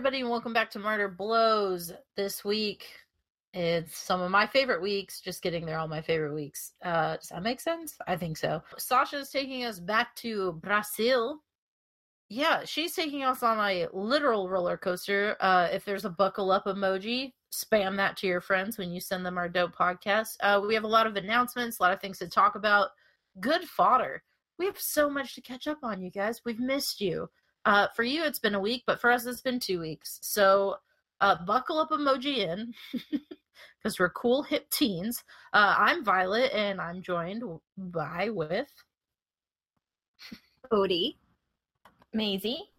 everybody, and welcome back to Murder Blows. This week, it's some of my favorite weeks. Just kidding, they're all my favorite weeks. Uh, does that make sense? I think so. Sasha is taking us back to Brazil. Yeah, she's taking us on a literal roller coaster. Uh, if there's a buckle up emoji, spam that to your friends when you send them our dope podcast. Uh, we have a lot of announcements, a lot of things to talk about. Good fodder. We have so much to catch up on, you guys. We've missed you. Uh, for you, it's been a week, but for us, it's been two weeks. So uh, buckle up emoji in because we're cool hip teens. Uh, I'm Violet, and I'm joined by with Cody. Maisie.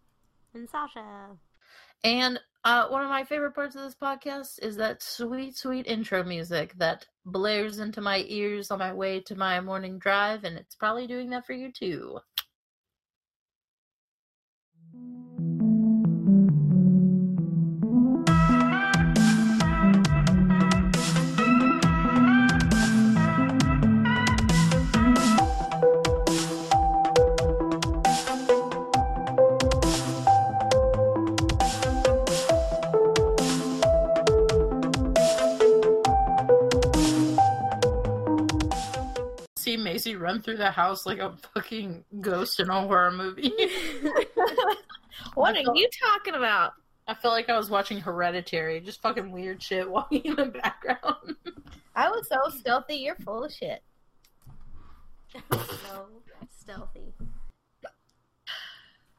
And Sasha. And uh, one of my favorite parts of this podcast is that sweet, sweet intro music that blares into my ears on my way to my morning drive, and it's probably doing that for you too. Maisie run through the house like a fucking ghost in a horror movie. What I are you talking about? I felt like I was watching Hereditary, just fucking weird shit walking in the background. I was so stealthy. You're full of shit. so stealthy.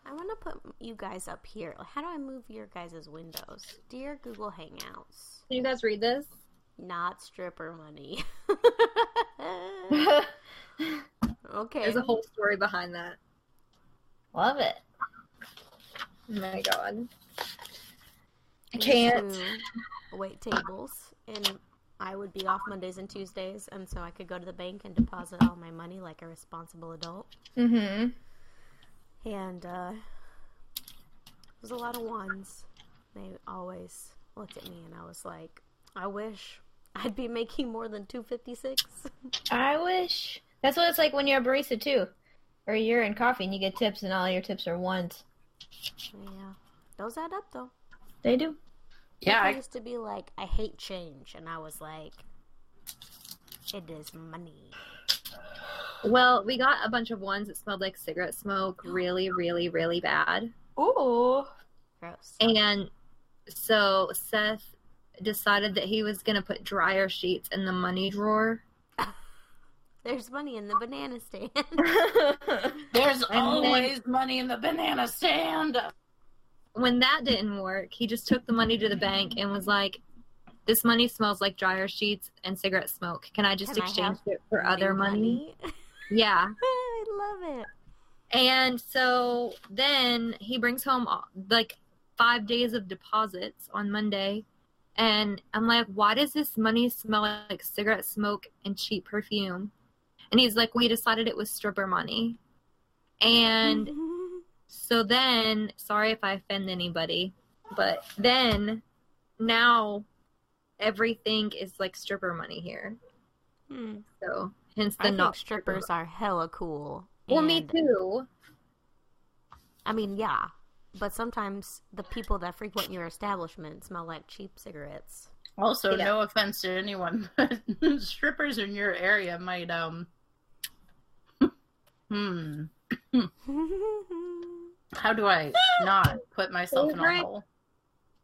I want to put you guys up here. How do I move your guys' windows? Dear Google Hangouts, Can you guys read this? not stripper money. Okay. There's a whole story behind that. Love it. Oh my god. I can't. wait tables, and I would be off Mondays and Tuesdays, and so I could go to the bank and deposit all my money like a responsible adult. Mm-hmm. And uh, it was a lot of ones. They always looked at me, and I was like, I wish I'd be making more than two fifty six. I wish. That's what it's like when you're a barista too, or you're in coffee and you get tips and all your tips are ones. yeah, those add up though. They do. Yeah, I I, used to be like, I hate change, and I was like, it is money. Well, we got a bunch of ones that smelled like cigarette smoke, really, really, really bad. Ooh. Gross. And so Seth decided that he was gonna put dryer sheets in the money drawer. There's money in the banana stand. there's then- always money in the banana stand. When that didn't work, he just took the money to the bank and was like, "This money smells like dryer sheets and cigarette smoke. Can I just Can exchange have it for other New money?" Yeah. I love it. And so then he brings home like five days of deposits on Monday. And I'm like, why does this money smell like cigarette smoke and cheap perfume? And he's like, we decided it was stripper money. And so then, sorry if I offend anybody, but then now everything is like stripper money here. Hmm. So hence the I not think strippers are hella cool. Well, me too. I mean, yeah, but sometimes the people that frequent your establishment smell like cheap cigarettes. Also, Yeah. no offense to anyone, but strippers in your area might um. Hmm. How do I not put myself in a hole?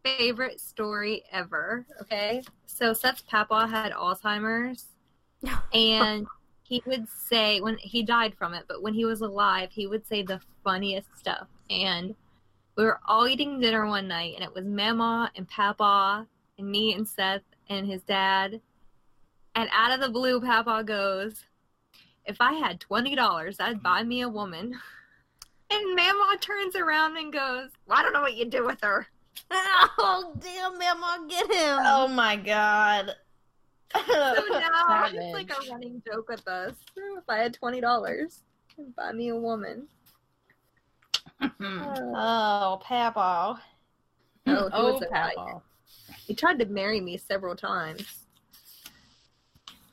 favorite story ever. Okay. So Seth's papa had Alzheimer's and he would say when he died from it, but when he was alive, he would say the funniest stuff. And we were all eating dinner one night and it was Mama and Papa and me and Seth and his dad. And out of the blue, Papa goes, If I had $20, I'd buy me a woman. And Mama turns around and goes, well, I don't know what you do with her. oh damn, Mama, get him! Oh my god. So now it's like a running joke with us. If I had twenty dollars, buy me a woman. Hmm. oh, Papa. Oh, he oh, was a guy. Papa. He tried to marry me several times.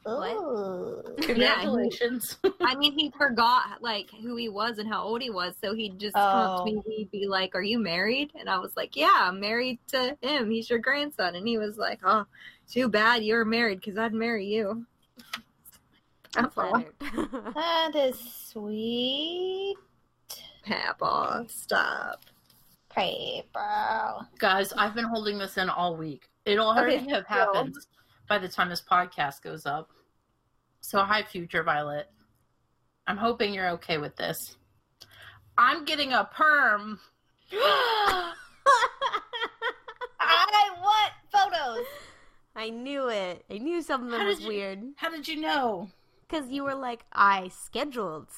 Ooh. Congratulations. I mean, he forgot like who he was and how old he was, so he'd just come up to me. Oh. He'd be like, "Are you married?" And I was like, "Yeah, I'm married to him. He's your grandson." And he was like, "Oh, too bad you're married because I'd marry you." I'm That's That is sweet. Papa, stop. Paper. Guys, I've been holding this in all week. It'll already Okay, have happened by the time this podcast goes up. So, hi, future Violet. I'm hoping you're okay with this. I'm getting a perm. I want photos. I knew it. I knew something was you- weird. How did you know? Because you were like, I scheduled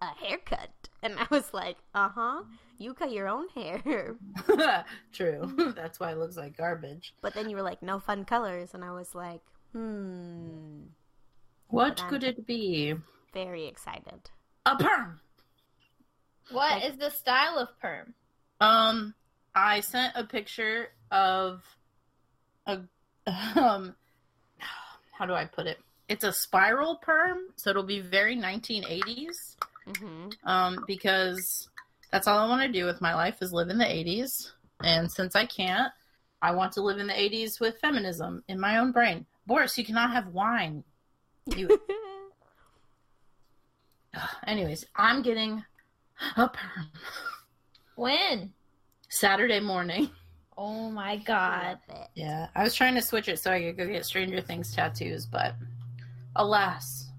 a haircut. And I was like, uh huh. You cut your own hair. True. That's why it looks like garbage. But then you were like, no fun colors. And I was like, hmm. What But I'm- could it be? Very excited. A perm. What Like- is the style of perm? Um, I sent a picture of a um. How do I put it? It's a spiral perm, so it'll be very 1980s. hmm Um, because that's all I want to do with my life is live in the 80s, and since I can't, I want to live in the 80s with feminism in my own brain. Boris, you cannot have wine. You. Anyways, I'm getting a perm When? Saturday morning. Oh my god. Yeah, I was trying to switch it so I could go get Stranger Things tattoos, but alas,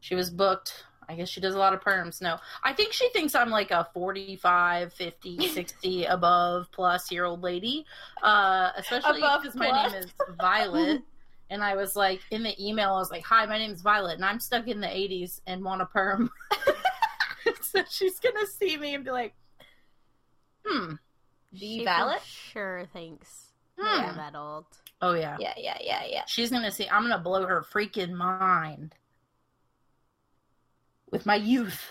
she was booked. I guess she does a lot of perms. No, I think she thinks I'm like a 45, 50, 60 above plus year old lady, uh, especially because my name is Violet. And I was like, in the email, I was like, hi, my name is Violet, and I'm stuck in the 80s and want a perm. so she's going to see me and be like, hmm, The She valid? sure thanks. Hmm. you're that old. oh yeah. Yeah, yeah, yeah, yeah. She's gonna see. I'm gonna blow her freaking mind with my youth.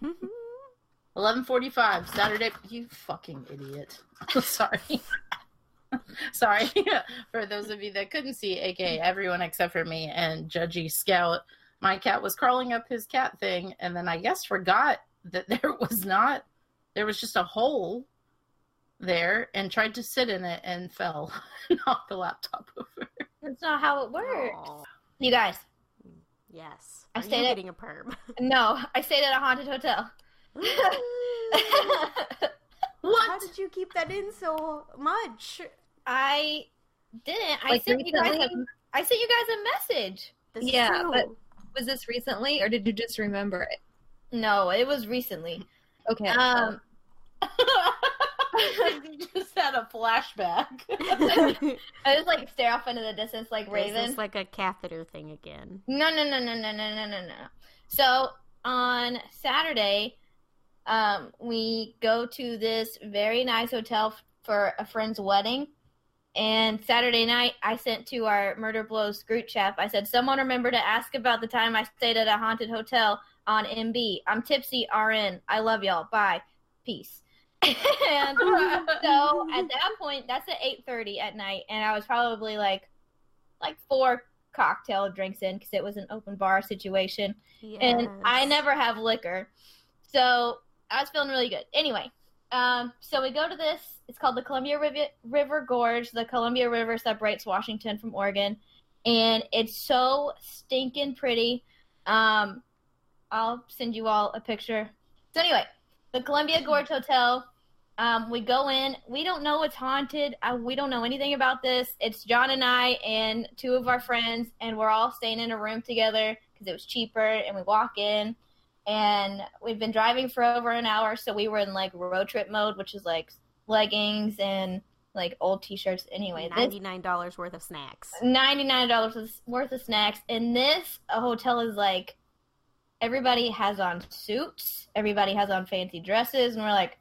11:45 Saturday. You fucking idiot. Sorry. Sorry for those of you that couldn't see, aka everyone except for me and Judgy Scout. My cat was crawling up his cat thing, and then I guess forgot that there was not. There was just a hole there, and tried to sit in it and fell, knocked the laptop over. That's not how it works. Aw. You guys, Yes. I Are you stayed at- getting a perm? no, I stayed at a haunted hotel. What? How did you keep that in so much? I didn't. I Like sent you guys. A, recently? I sent you guys a message. This Yeah, true. but- Was this recently, or did you just remember it? No, it was recently. Okay. Um, you just had a flashback. I just like stare off into the distance like This Raven. is like a catheter thing again. No, no, no, no, no, no, no, no, no. So on Saturday, um, we go to this very nice hotel f- for a friend's wedding. And Saturday night, I sent to our Murder Blows group chat. I said, "Someone remember to ask about the time I stayed at a haunted hotel on MB. I'm tipsy. RN. I love y'all. Bye. Peace." and so at that point, that's at eight thirty at night, and I was probably like, like four cocktail drinks in because it was an open bar situation, and I never have liquor, so I was feeling really good. Anyway, um, so we go to this. It's called the Columbia River, Gorge. The Columbia River separates Washington from Oregon, and it's so stinking pretty. Um, I'll send you all a picture. So anyway, the Columbia Gorge Hotel. Um, we go in. We don't know it's haunted. I, we don't know anything about this. It's John and I and two of our friends, and we're all staying in a room together because it was cheaper. And we walk in, and we've been driving for over an hour, so we were in like road trip mode, which is like leggings and like old t-shirts. Anyway, ninety-nine dollars worth of snacks. ninety-nine dollars worth of snacks. And this a hotel is like everybody has on suits, everybody has on fancy dresses, and we're like,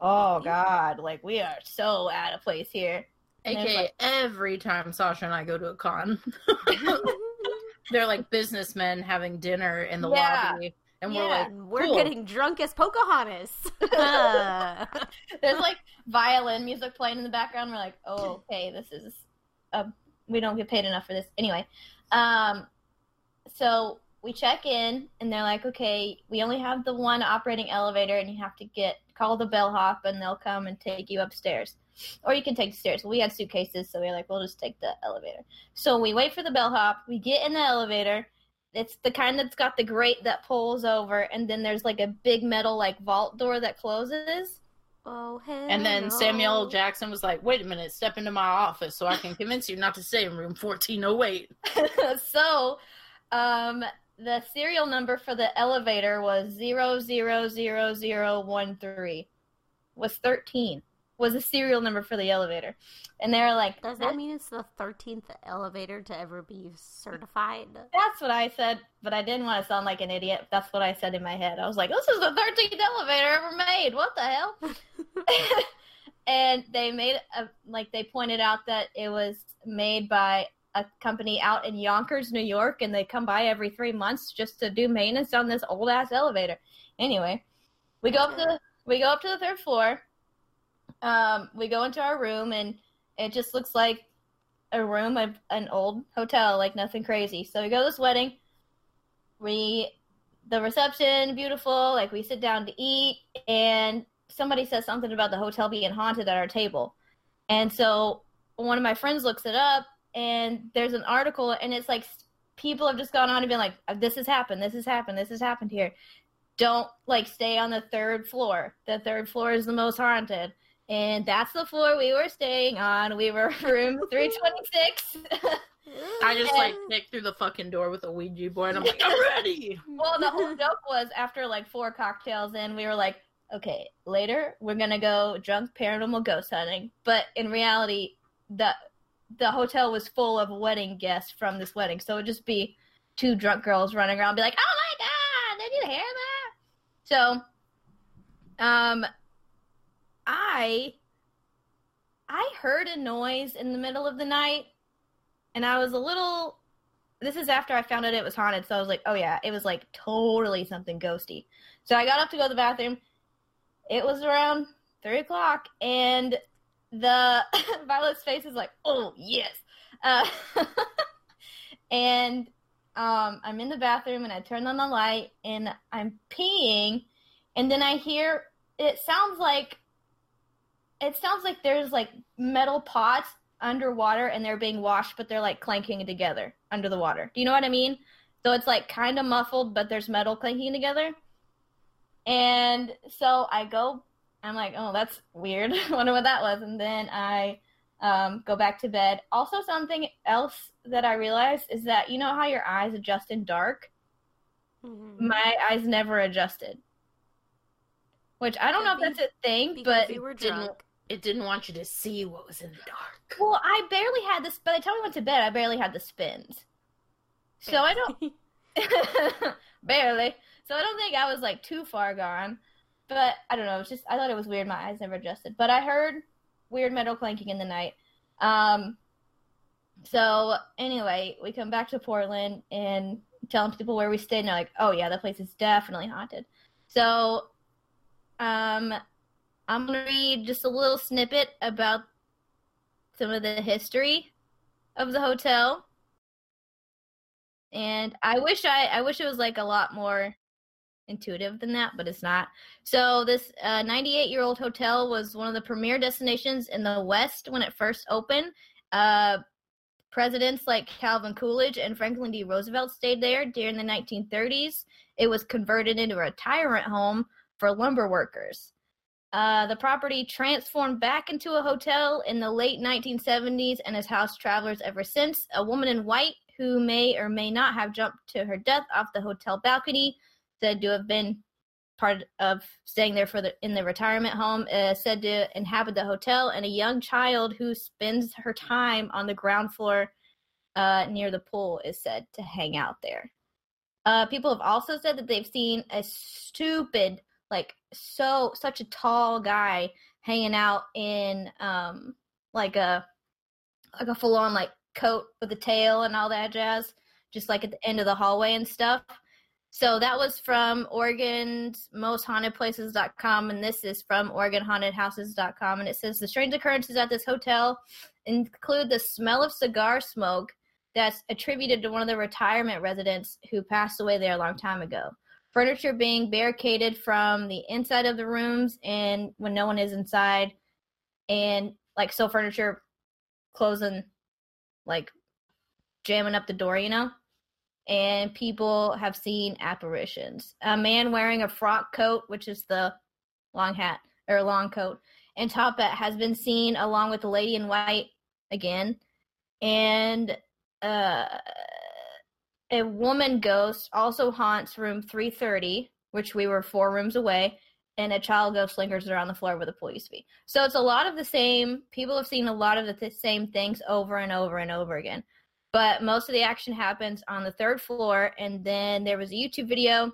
oh god, like we are so out of place here. And it's AKA like- every time Sasha and I go to a con, they're like businessmen having dinner in the Yeah. lobby, and we're Yeah. like, And we're Cool. getting drunk as Pocahontas. Uh, There's like violin music playing in the background. We're like, oh, okay, this is a we don't get paid enough for this anyway. Um, so we check in, and they're like, okay, we only have the one operating elevator, and you have to get call the bellhop, and they'll come and take you upstairs, or you can take the stairs. We had suitcases, so we are like, we'll just take the elevator. So we wait for the bellhop. We get in the elevator. It's the kind that's got the grate that pulls over, and then there's like a big metal like vault door that closes. Oh, hell And then. Samuel Jackson was like, "Wait a minute, step into my office so I can convince you not to stay in room 1408." so, um, the serial number for the elevator was zero zero zero zero one three. Was thirteen. Was a serial number for the elevator, and they were like, Does that mean it's the 13th elevator to ever be certified? That's what I said, but I didn't want to sound like an idiot. That's what I said in my head. I was like, "This is the thirteenth elevator ever made. What the hell?" and they made a like they pointed out that it was made by a company out in Yonkers, New York, and they come by every three months just to do maintenance on this old ass elevator. Anyway, we go up to we go up to the third floor. Um, we go into our room, and it just looks like a room of an old hotel, like nothing crazy. So we go to this wedding. We the reception beautiful, like we sit down to eat, and somebody says something about the hotel being haunted at our table. And so one of my friends looks it up, and there's an article, and it's like people have just gone on and been like, "This has happened. This has happened. This has happened here." Don't like stay on the third floor. The third floor is the most haunted, and that's the floor we were staying on. We were room three twenty six. I just like kick through the fucking door with a Ouija board. And I'm like, I'm ready. well, the whole joke was after like four cocktails in, we were like, okay, later we're gonna go drunk paranormal ghost hunting. But in reality, the the hotel was full of wedding guests from this wedding, so it'd just be two drunk girls running around, be like, "Oh my god, did you hear that?" So, um, I I heard a noise in the middle of the night, and I was a little this is after I found out it was haunted, so I was like, oh yeah, it was like totally something ghosty. So I got up to go to the bathroom. It was around three o'clock, and the Violet's face is like, oh yes. Uh, and um, I'm in the bathroom, and I turn on the light, and I'm peeing, and then I hear it sounds like it sounds like there's like metal pots underwater and they're being washed, but they're like clanking together under the water. Do you know what I mean? So it's like kind of muffled, but there's metal clanking together. And so I go, I'm like, oh, that's weird. I Wonder what that was. And then I um, go back to bed. Also, something else that I realized is that you know how your eyes adjust in dark? Mhm. My eyes never adjusted. Which I don't know if that's a thing, Because but you were didn't- drunk. It didn't want you to see what was in the dark. Well, I barely had this. By the time we went to bed, I barely had the spins. So I don't barely. So I don't think I was like too far gone. But I don't know. It's just I thought it was weird. My eyes never adjusted. But I heard weird metal clanking in the night. Um. So anyway, we come back to Portland and telling people where we stayed. And they're like, "Oh yeah, that place is definitely haunted." So, um, I'm gonna read just a little snippet about some of the history of the hotel. And I wish I I wish it was like a lot more intuitive than that, but it's not. So this 98 year old hotel was one of the premier destinations in the West when it first opened. Uh, presidents like Calvin Coolidge and Franklin D. Roosevelt stayed there during the 1930s. It was converted into a retirement home for lumber workers. Uh, the property transformed back into a hotel in the late 1970s and has housed travelers ever since. A woman in white who may or may not have jumped to her death off the hotel balcony, said to have been part of staying there for the in the retirement home, uh, said to inhabit the hotel, and a young child who spends her time on the ground floor uh, near the pool is said to hang out there. Uh, people have also said that they've seen a stupid like so such a tall guy hanging out in um like a like a full on like coat with a tail and all that jazz just like at the end of the hallway and stuff So that was from Oregon's mosthauntedplaces.com, and this is from OregonHauntedHouses.com. And it says the strange occurrences at this hotel include the smell of cigar smoke that's attributed to one of the retirement residents who passed away there a long time ago. Furniture being barricaded from the inside of the rooms and when no one is inside, and like so furniture closing, like jamming up the door, you know? and people have seen apparitions. A man wearing a frock coat, which is the long hat or long coat, and top hat has been seen along with the lady in white again, and uh, a woman ghost also haunts room 330, which we were four rooms away. And a child ghost lingers around the floor where the police be. So it's a lot of the same. People have seen a lot of the th- same things over and over and over again but most of the action happens on the third floor and then there was a youtube video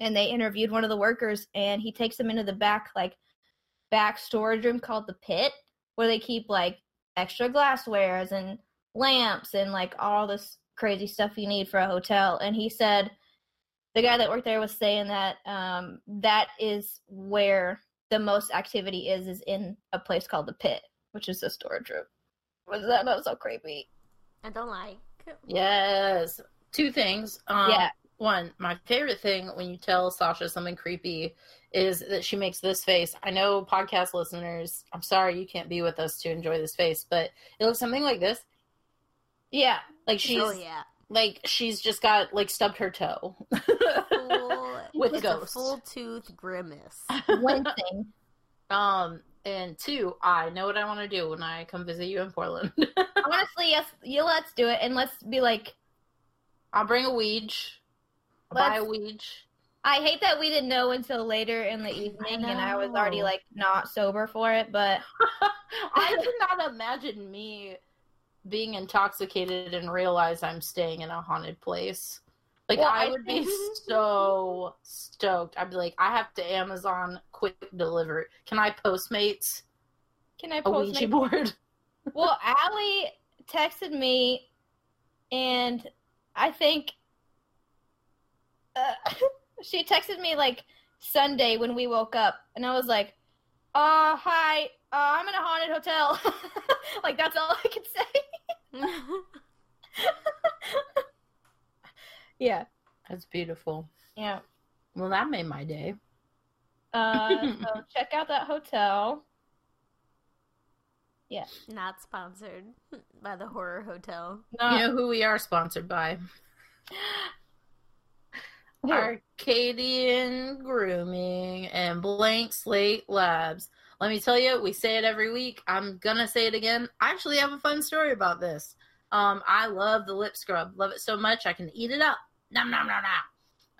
and they interviewed one of the workers and he takes them into the back like back storage room called the pit where they keep like extra glasswares and lamps and like all this crazy stuff you need for a hotel and he said the guy that worked there was saying that um, that is where the most activity is is in a place called the pit which is a storage room was that not so creepy I don't like. Yes. Two things. Um, Yeah. One, my favorite thing when you tell Sasha something creepy is that she makes this face. I know podcast listeners, I'm sorry you can't be with us to enjoy this face, but it looks something like this. Yeah Like she's oh yeah. like she's just got like stubbed her toe. Full, With it's ghosts. a full tooth grimace. wincing um and two, I know what I want to do when I come visit you in Portland. honestly yes you let's do it and let's be like I'll bring a Ouija. I'll buy a Let's- Ouija. I hate that we didn't know until later in the evening, and I was already like not sober for it. But I cannot imagine me being intoxicated and realize I'm staying in a haunted place. Like Well, I would be so stoked. I'd be like, I have to Amazon quick deliver. Can I Postmates can I a post? Ouija board? Well, Allie texted me, and I think uh, she texted me like Sunday when we woke up, and I was like, "Uh, hi, uh, I'm in a haunted hotel." like that's all I could say. yeah, That's beautiful. yeah. Well, that made my day. Uh, so check out that hotel. Yeah. Not sponsored by the horror hotel. No, You know who we are sponsored by? Arcadian Grooming and Blank Slate Labs. Let me tell you, we say it every week. I'm gonna say it again. I actually have a fun story about this. Um, I love the lip scrub. Love it so much I can eat it up. Nom nom nom nom.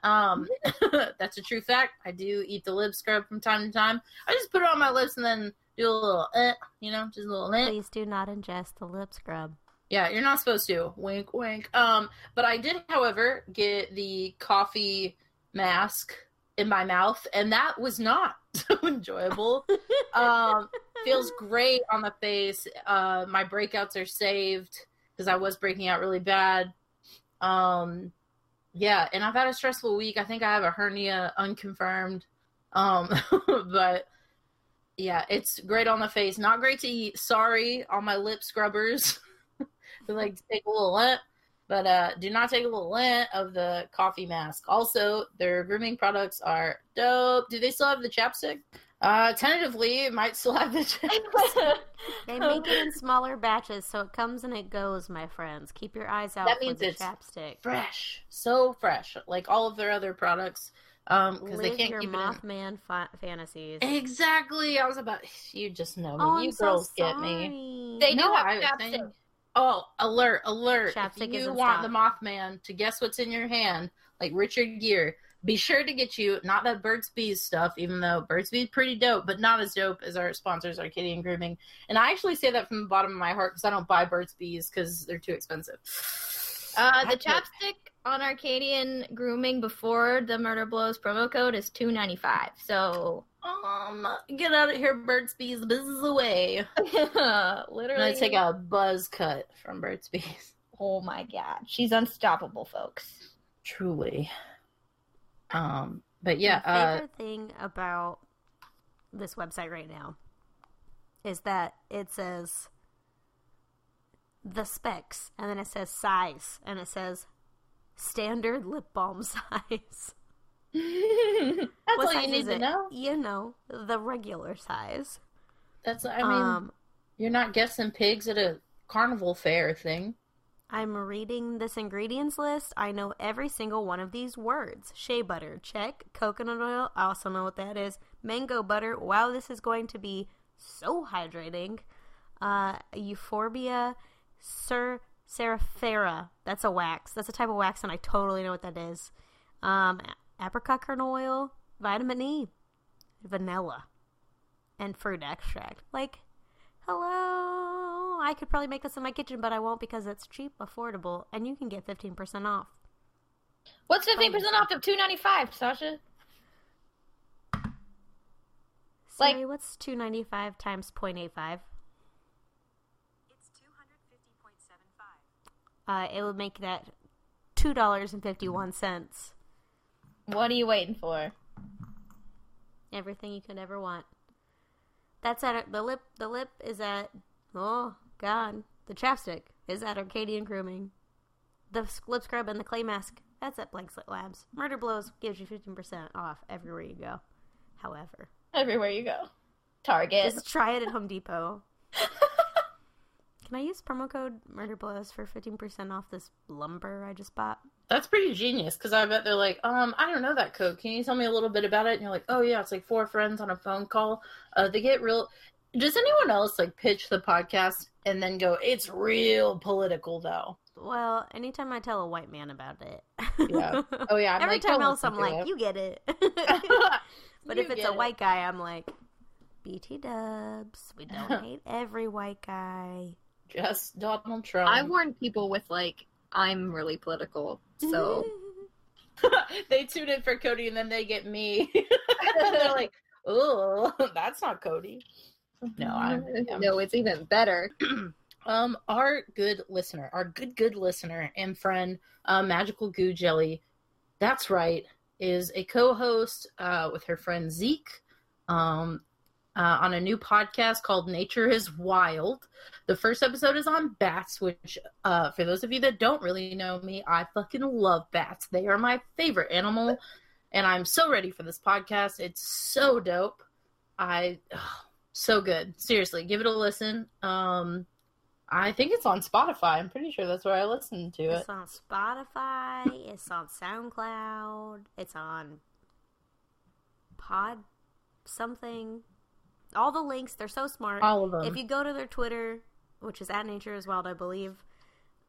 Um, that's a true fact. I do eat the lip scrub from time to time. I just put it on my lips and then do a little, eh, you know, just a little. Eh. Please do not ingest the lip scrub. Yeah, you're not supposed to. Wink, wink. Um, but I did, however, get the coffee mask in my mouth, and that was not so enjoyable. um, feels great on the face. Uh, my breakouts are saved because I was breaking out really bad. Um, yeah, and I've had a stressful week. I think I have a hernia, unconfirmed. Um, but yeah, it's great on the face. Not great to eat. Sorry, all my lip scrubbers. like take a little but uh, do not take a little lint of the coffee mask. Also, their grooming products are dope. Do they still have the chapstick? Uh, tentatively, it might still have the chapstick. They make it in smaller batches, so it comes and it goes, my friends. Keep your eyes out That for means the it's chapstick. fresh, so fresh, like all of their other products. Um, because they Live can't your keep. Mothman fa- fantasies. Exactly. I was about. You just know me. oh, you I'm so girls get me. They do No, have I chapstick. saying- Oh, alert, alert. Chapstick if you want stock. the Mothman to guess what's in your hand, like Richard Gere, be sure to get you not that Burt's Bees stuff, even though Burt's Bees pretty dope, but not as dope as our sponsors, Arcadian Grooming. And I actually say that from the bottom of my heart because I don't buy Burt's Bees because they're too expensive. Uh, the chapstick on Arcadian Grooming before the Murder Blows promo code is two ninety five. So Um, get out of here, Burt's Bees. This is away. I'm literally, gonna take a buzz cut from Burt's Bees. Oh my god, she's unstoppable, folks. Truly. Um, but yeah, My uh, favorite thing about this website right now is that it says the specs, and then it says size, and it says standard lip balm size. That's What all you need to it? know. You know, the regular size. that's I mean, um, you're not guessing pigs at a carnival fair thing. I'm reading this ingredients list. I know every single one of these words. Shea butter, check. Coconut oil, I also know what that is. Mango butter, wow, this is going to be so hydrating. Uh, euphorbia, Sir Cerifera, that's a wax. That's a type of wax, and I totally know what that is. Um, apricot kernel oil, vitamin E, vanilla, and fruit extract. Like, hello. I could probably make this in my kitchen, but I won't because it's cheap, affordable, and you can get 15% off. What's fifteen percent off of two ninety five, Sasha? Like- what's 295 times 0.85? Uh, it would make that $2.51. What are you waiting for? Everything you could ever want. That's at the lip. The lip is at oh god. The chapstick is at Arcadian Grooming. The lip scrub and the clay mask that's at Blank Slate Labs. Murder Blows gives you fifteen percent off everywhere you go. However, Everywhere you go. Target. just try it at Home Depot. Can I use promo code Murder Blows for fifteen percent off this lumber I just bought? That's pretty genius because I bet they're like, um, I don't know that code. Can you tell me a little bit about it? And you're like, oh yeah, it's like four friends on a phone call. Uh, they get real. Does anyone else like pitch the podcast and then go, it's real political though? Well, anytime I tell a white man about it, Yeah. Oh yeah. I'm Every like, time else, I'm like, it." you get it. but You if it's a it. white guy, I'm like, BT dubs. We don't hate every white guy. Just Donald Trump. I warn people with like, I'm really political, so they tune in for Cody and then they get me. they're like, oh, that's not Cody. No, I'm. I'm- no, it's even better. Um, our good listener, our good good listener and friend, uh, Magical Goo Jelly, that's right, is a co-host uh, with her friend Zeke, um, uh, on a new podcast called Nature is Wild. The first episode is on bats, which, uh, for those of you that don't really know me, I fucking love bats. They are my favorite animal, and I'm so ready for this podcast. It's so dope. I, oh, so good. Seriously, give it a listen. Um, I think it's on Spotify. I'm pretty sure that's where I listened to it. It's on Spotify. It's on SoundCloud. It's on Pod something. All the links. They're so smart. All of them. If you go to their Twitter, which is at Nature as well, I believe,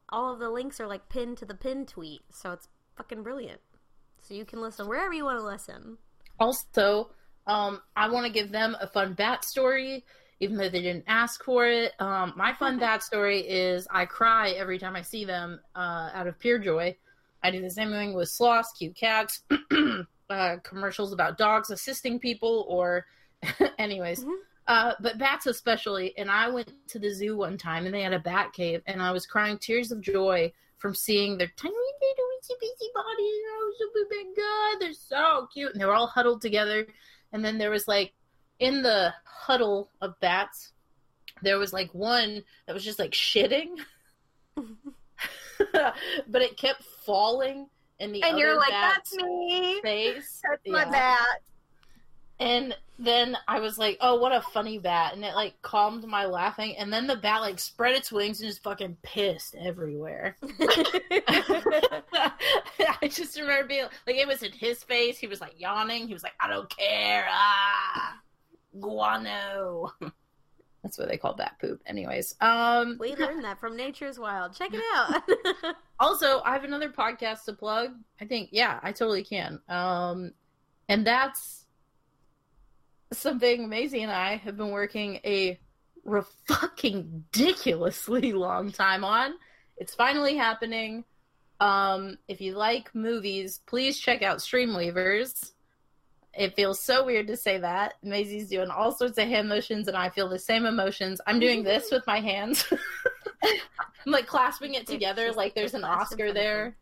all of the links are like pinned to the pin tweet. So it's fucking brilliant. So you can listen wherever you want to listen. Also, um, I want to give them a fun bat story, even though they didn't ask for it. Um, my fun bat story is I cry every time I see them uh, out of pure joy. I do the same thing with sloths, cute cats, uh, commercials about dogs assisting people, or, anyways. Mhm. Uh, but bats especially. And I went to the zoo one time and they had a bat cave, and I was crying tears of joy from seeing their tiny little itsy bitsy bodies. Oh, so big god, they're so cute, and they were all huddled together. And then there was like in the huddle of bats, there was like one that was just like shitting, but it kept falling in the And you're like, that's me. face. That's my bat. And then I was like, "Oh, what a funny bat!" And it like calmed my laughing. And then the bat like spread its wings and just fucking pissed everywhere. I just remember being like, it was in his face. He was like yawning. He was like, "I don't care." Ah, guano. That's what they call bat poop. Anyways, um, we learned that from Nature's Wild. Check it out. also i have another podcast to plug i think yeah i totally can um and that's something Maisie and i have been working a re- fucking ridiculously long time on. It's finally happening. Um if you like movies please check out streamweavers. It feels so weird to say that. Maisie's doing all sorts of hand motions and i feel the same emotions. I'm doing this with my hands. I'm like clasping it together like there's an oscar there.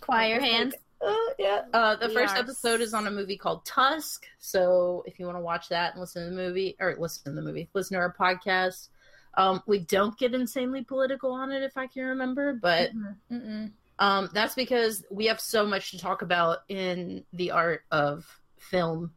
Choir It's hands. Uh, yeah. Uh, the We first are episode is on a movie called Tusk. So if you want to watch that and listen to the movie, or listen to the movie, listen to our podcast. Um, we don't get insanely political on it, if I can remember, but Mm-mm. um, that's because we have so much to talk about in the art of film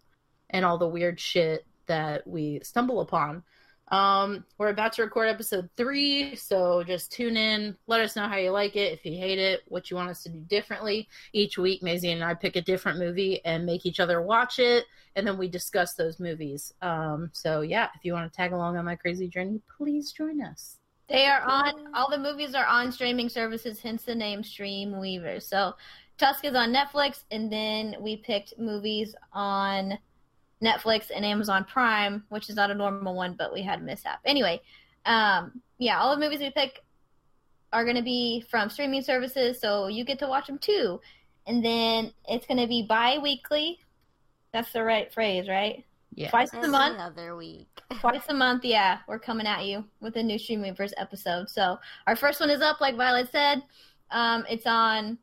and all the weird shit that we stumble upon. Um, we're about to record episode three, so just tune in. Let us know how you like it, if you hate it, what you want us to do differently. Each week, Maisie and I pick a different movie and make each other watch it, and then we discuss those movies. Um, so yeah, if you want to tag along on my crazy journey, please join us. They are on all the movies are on streaming services, hence the name Stream Weavers. So Tusk is on Netflix, and then we picked movies on Netflix and Amazon Prime, which is not a normal one, but we had a mishap. Anyway, um, yeah, all the movies we pick are going to be from streaming services, so you get to watch them too. And then it's going to be bi-weekly. That's the right phrase, right? Yeah. Twice a month. other week. Twice a month, yeah, we're coming at you with a new Stream Weavers episode. So our first one is up, like Violet said. Um, it's on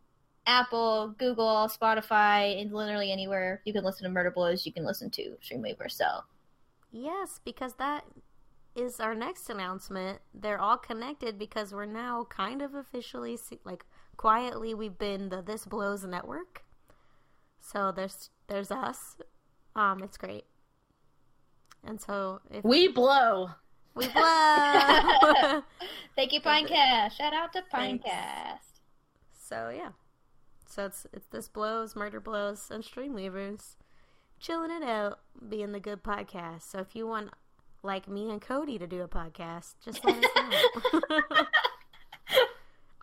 Apple, Google, Spotify, and literally anywhere you can listen to Murder Blows, you can listen to Stream Weavers. So Yes, because that is our next announcement. They're all connected because we're now kind of officially, like, quietly, we've been the This Blows network. So there's there's us. Um, it's great. And so if We blow. we blow. thank you, Pinecast. Shout out to Thanks. Pinecast. so yeah, so it's it's This Blows, Murder Blows, and Streamweavers, chilling it out, being the good podcast. So if you want, like me and Cody, to do a podcast, just let us know.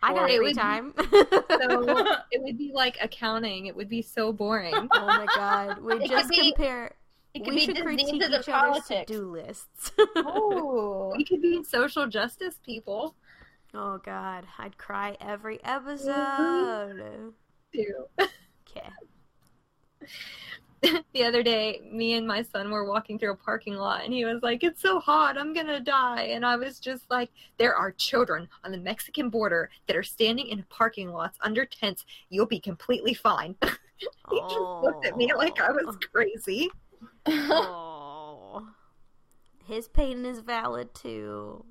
I got free time. So it would be like accounting. It would be so boring. oh my god, we just be- compare. It could We be should critique each other's to-do lists. oh, we could be social justice people oh god, I'd cry every mm-hmm. episode. Too. Okay. the other day, me and my son were walking through a parking lot, and he was like, "It's so hot, I'm gonna die." And I was just like, "There are children on the Mexican border that are standing in parking lots under tents. You'll be completely fine." he just looked at me like I was crazy. Oh. His pain is valid too.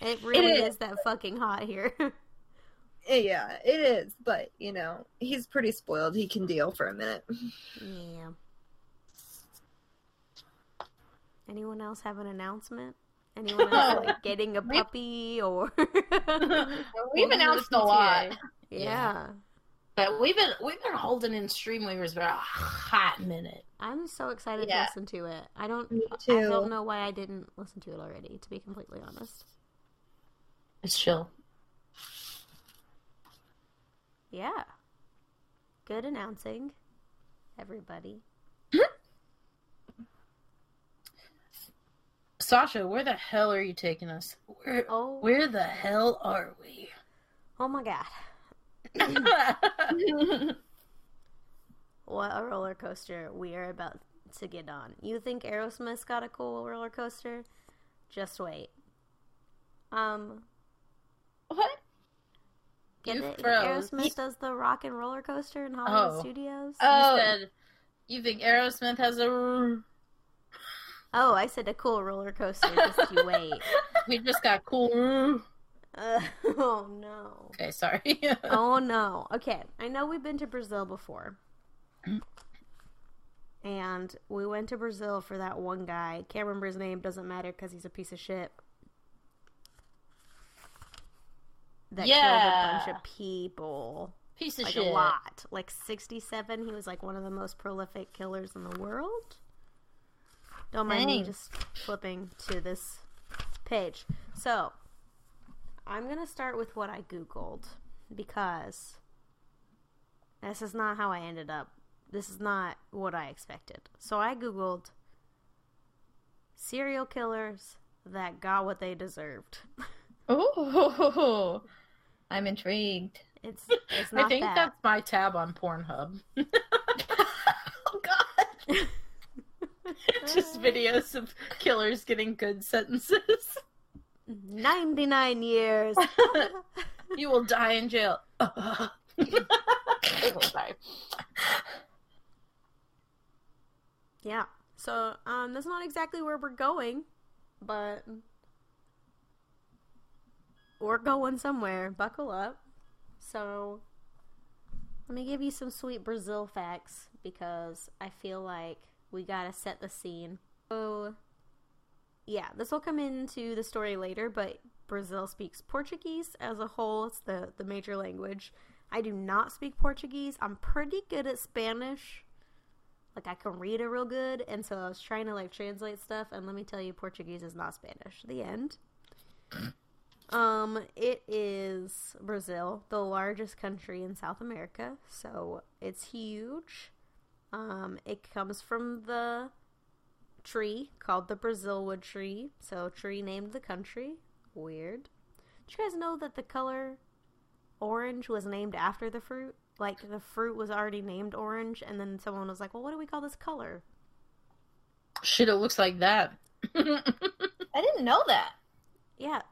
It really is. is that fucking hot here. Eh, yeah, it is, but you know, he's pretty spoiled. He can deal for a minute. yeah. Anyone else have an announcement? Anyone else like getting a puppy or We've announced a lot. Yeah. But we've been we've been holding in Streamweavers for a hot minute. I'm so excited Yeah. to listen to it. I don't Me I don't know why I didn't listen to it already, to be completely honest. It's chill. Yeah. Good announcing, everybody. Sasha, where the hell are you taking us? Where Oh, where the hell are we? oh my god. What a roller coaster we are about to get on. You think Aerosmith's got a cool roller coaster? Just wait. Um, What? Get You it? froze. Aerosmith does the rock and roller coaster in Hollywood Oh. Studios. Oh. You said you think Aerosmith has a Oh, I said a cool roller coaster. Just you wait. we just got cool Uh, oh no. Okay, sorry. Oh no. Okay, I know we've been to Brazil before. And we went to Brazil for that one guy. Can't remember his name, doesn't matter because he's a piece of shit. That killed a bunch of people. Piece of Like shit. a lot. Like 67. He was like one of the most prolific killers in the world. Don't mind me just flipping to this page. So, I'm going to start with what I Googled because this is not how I ended up. This is not what I expected. So, I Googled serial killers that got what they deserved. Ooh. I'm intrigued. It's, it's not I think that. that's my tab on Pornhub. Oh God. Just videos of killers getting good sentences. 99 years. you will die in jail. Sorry. Yeah. So um, that's not exactly where we're going, but we're going somewhere. Buckle up. So let me give you some sweet Brazil facts because I feel like we gotta set the scene. So yeah, this will come into the story later, but Brazil speaks Portuguese as a whole. It's the, the major language. I do not speak Portuguese. I'm pretty good at Spanish. Like I can read it real good, and so I was trying to like translate stuff, and let me tell you, Portuguese is not Spanish. The end. Um, it is Brazil, the largest country in South America, so it's huge. Um, it comes from the tree called the Brazilwood tree, so tree named the country. Weird. Did you guys know that the color orange was named after the fruit? Like the fruit was already named orange, and then someone was like, "Well, what do we call this color?" Shit, it looks like that. I didn't know that. Yeah,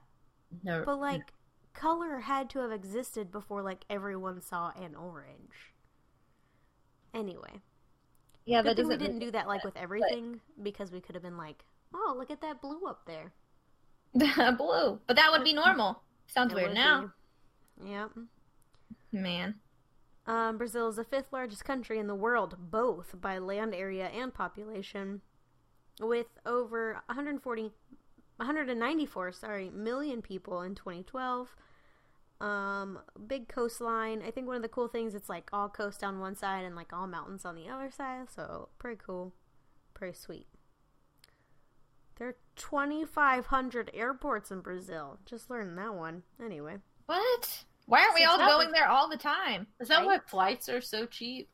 no, but like color had to have existed before like everyone saw an orange. Anyway, Yeah, thing we didn't do that like with everything because we could have been like, "Oh, look at that blue up there." blue, but that would be normal. Sounds It weird now, be. Yep. man. Um, Brazil is the fifth largest country in the world, both by land area and population, with over 140, 194, sorry, million people in 2012. Um, big coastline. I think one of the cool things it's like all coast on one side and like all mountains on the other side. So pretty cool, pretty sweet. There are 2,500 airports in Brazil. Just learned that one. Anyway. What? Why aren't we all going like- there all the time? is that right? why flights are so cheap?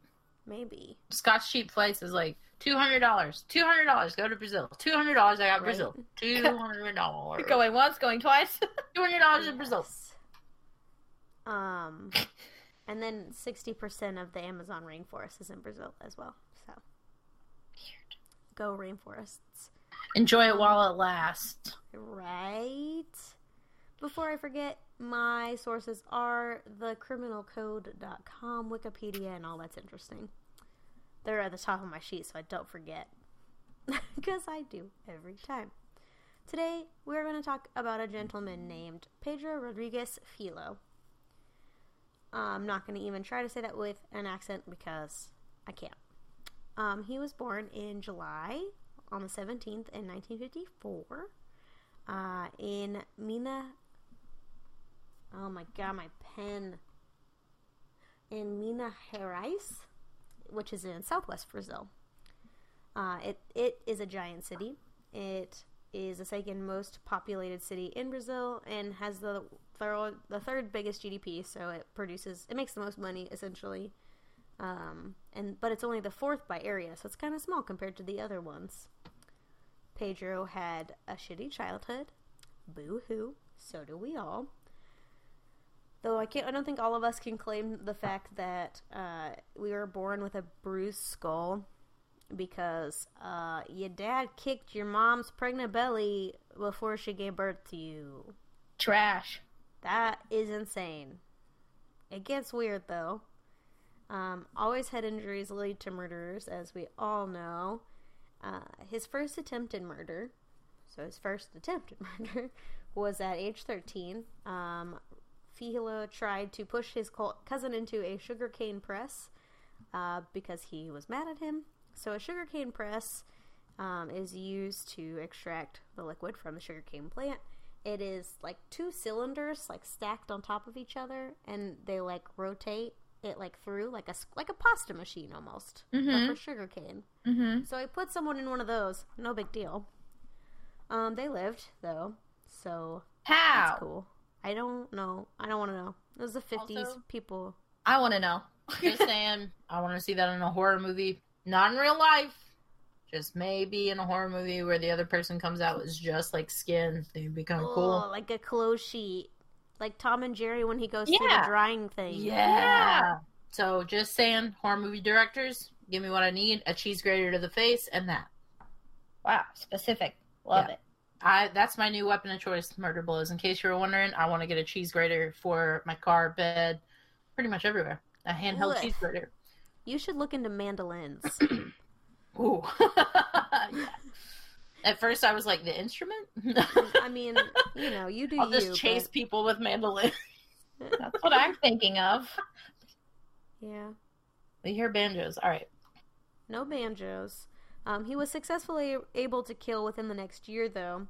Maybe. Scott's cheap flights is like two hundred dollars. Two hundred dollars. Go to Brazil. Two hundred dollars. I got Right. Brazil. Two hundred dollars. Going once, going twice. Two hundred dollars in Brazil. Um, and then sixty percent of the Amazon rainforest is in Brazil as well. So, Weird. go rainforests, Enjoy it while it lasts. right? Before I forget, my sources are thecriminalcode.com, Wikipedia, and all that's interesting. They're at the top of my sheet, so I don't forget. Because I do every time. Today, we're going to talk about a gentleman named Pedro Rodrigues Filho. I'm not going to even try to say that with an accent because I can't. Um, he was born in July on the 17th in 1954 uh, in Mina. Oh my god, my pen. In Mina Gerais, which is in southwest Brazil. Uh, it it is a giant city. It is the second most populated city in Brazil and has the third the third biggest GDP. So it produces it makes the most money essentially. Um, and but it's only the fourth by area, so it's kind of small compared to the other ones. Pedro had a shitty childhood. Boo hoo. So do we all. Though I can't, I don't think all of us can claim the fact that uh, we were born with a bruised skull because uh, your dad kicked your mom's pregnant belly before she gave birth to you. Trash. That is insane. It gets weird though. Um, always head injuries lead to murderers, as we all know. Uh, his first attempted murder, so his first attempted murder, was at age 13. Um, Filho tried to push his cousin into a sugarcane press uh, because he was mad at him. So, a sugarcane press um, is used to extract the liquid from the sugarcane plant. It is like two cylinders, like stacked on top of each other, and they like rotate it like through, like a like a pasta machine almost, Mhm. for sugarcane. Mm-hmm. So I put someone in one of those. No big deal. Um, they lived though, so How? that's cool. I don't know. I don't want to know. It was the fifties. Also- People. I want to know. Just saying, I want to see that in a horror movie, not in real life. Just maybe in a horror movie where the other person comes out as just like skin. They'd be kind of Oh, cool. like a clothes sheet, like Tom and Jerry when he goes through the drying thing. Yeah. So just saying, horror movie directors, give me what I need: a cheese grater to the face, and that. Wow, specific. Love Yeah. it. I that's my new weapon of choice, murder blows. In case you were wondering, I want to get a cheese grater for my car, bed, pretty much everywhere. A handheld cheese grater. You should look into mandolins. Ooh. Yeah. At first, I was like, the instrument? Mm, I mean, you know, you do I'll just you. chase but- people with mandolins. That's what I'm thinking of. Yeah. We hear banjos. All right. No banjos. Um, he was successfully able to kill within the next year, though.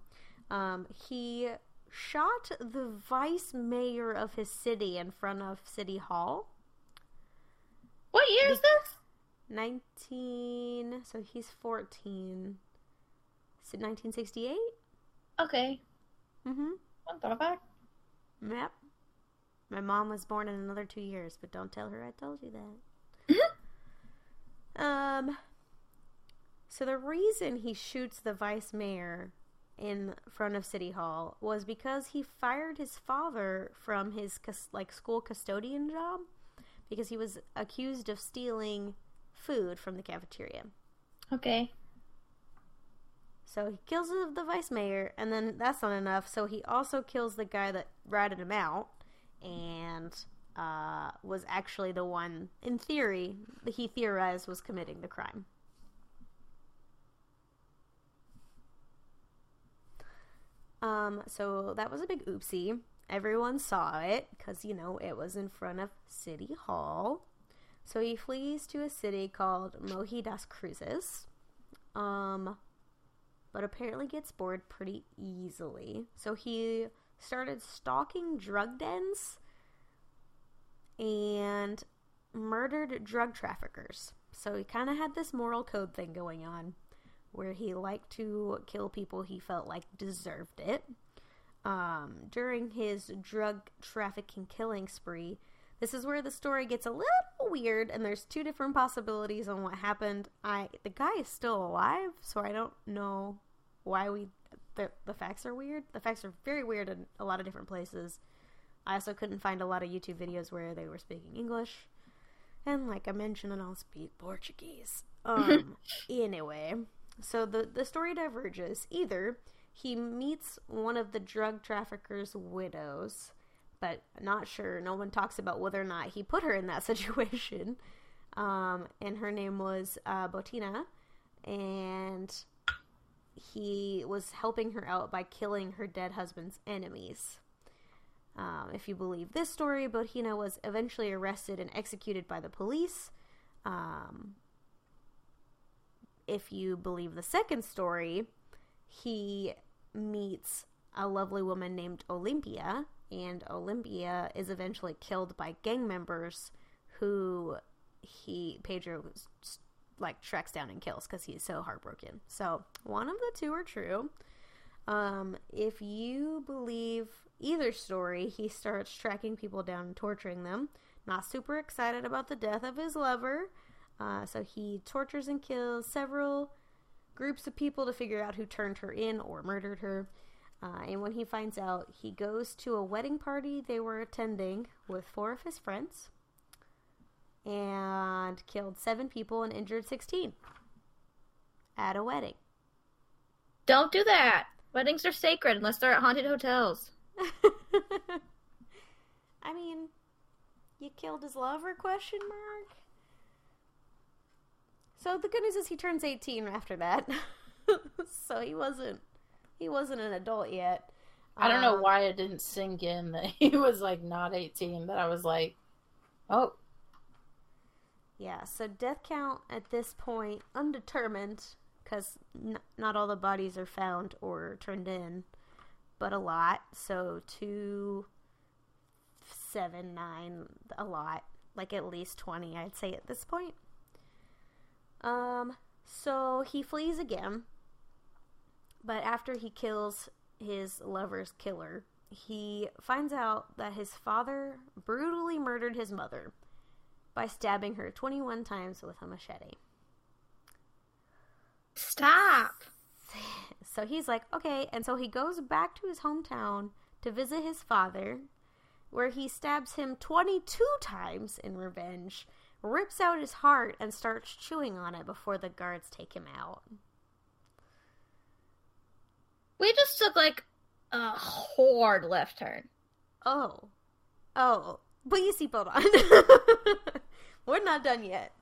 Um, he shot the vice mayor of his city in front of City Hall. What year is this? 19. So he's 14. Is it 1968? Okay. Mm hmm. Yep. My mom was born in another two years, but don't tell her I told you that. um. So the reason he shoots the vice mayor in front of City Hall was because he fired his father from his like school custodian job because he was accused of stealing food from the cafeteria. Okay. So he kills the, vice mayor, and then that's not enough. So he also kills the guy that ratted him out, and uh, was actually the one, in theory, that he theorized was committing the crime. Um, so that was a big oopsie. Everyone saw it because you know it was in front of City Hall. So he flees to a city called Mogi das Cruzes. Um, but apparently gets bored pretty easily. So he started stalking drug dens and murdered drug traffickers. So he kind of had this moral code thing going on where he liked to kill people he felt like deserved it. Um, during his drug trafficking killing spree, this is where the story gets a little weird, and there's two different possibilities on what happened. I the guy is still alive, so I don't know why we the the facts are weird. The facts are very weird in a lot of different places. I also couldn't find a lot of YouTube videos where they were speaking English, and like I mentioned, I don't speak Portuguese. Um, anyway, so the the story diverges. Either he meets one of the drug trafficker's widows, but not sure. No one talks about whether or not he put her in that situation. Um, and her name was uh, Botina, and he was helping her out by killing her dead husband's enemies. Um, if you believe this story, Botina was eventually arrested and executed by the police. Um, if you believe the second story, he meets a lovely woman named Olympia, and Olympia is eventually killed by gang members who he Pedro like tracks down and kills because he's so heartbroken. So one of the two are true. Um, if you believe either story, he starts tracking people down and torturing them. Not super excited about the death of his lover, uh, so he tortures and kills several groups of people to figure out who turned her in or murdered her. Uh, and when he finds out, he goes to a wedding party they were attending with four of his friends and killed seven people and injured 16 at a wedding. Don't do that. Weddings are sacred unless they're at haunted hotels. I mean, you killed his lover? Question mark. So the good news is he turns 18 after that. so he wasn't he wasn't an adult yet. I don't know Um, why it didn't sink in that he was like not 18, but I was like, oh, Yeah, so death count at this point undetermined because n- not all the bodies are found or turned in, but a lot. So two, seven, nine, a lot, like at least twenty, I'd say at this point. Um, so he flees again, but after he kills his lover's killer, he finds out that his father brutally murdered his mother by stabbing her 21 times with a machete. Stop. So he's like, okay, and so he goes back to his hometown to visit his father, where he stabs him 22 times in revenge, rips out his heart, and starts chewing on it before the guards take him out. We just took like a hard left turn. Oh. Oh. Put your seatbelt on. we're not done yet.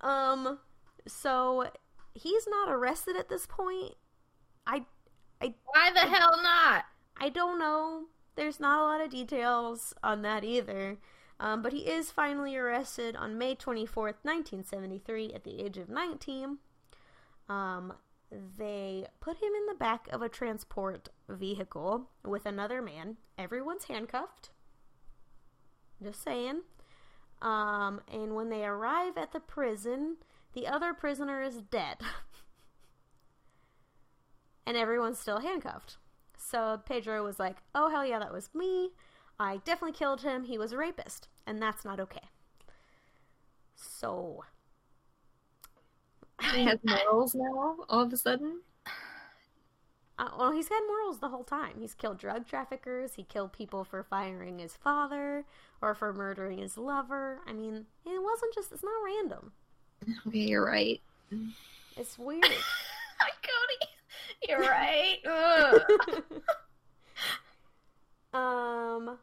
Um, so he's not arrested at this point. I, I, Why the hell not? I don't know. There's not a lot of details on that either. Um, but he is finally arrested on May 24th, 1973, at the age of 19. Um, they put him in the back of a transport vehicle with another man. Everyone's handcuffed. Just saying. Um, and when they arrive at the prison, the other prisoner is dead. and everyone's still handcuffed. So Pedro was like, oh, hell yeah, that was me. I definitely killed him. He was a rapist. And that's not okay. So. He has morals now, all of a sudden. Uh, well, he's had morals the whole time. He's killed drug traffickers. He killed people for firing his father or for murdering his lover. I mean, it wasn't just, it's not random. Okay, you're right. It's weird. Cody, you're right. Ugh. um,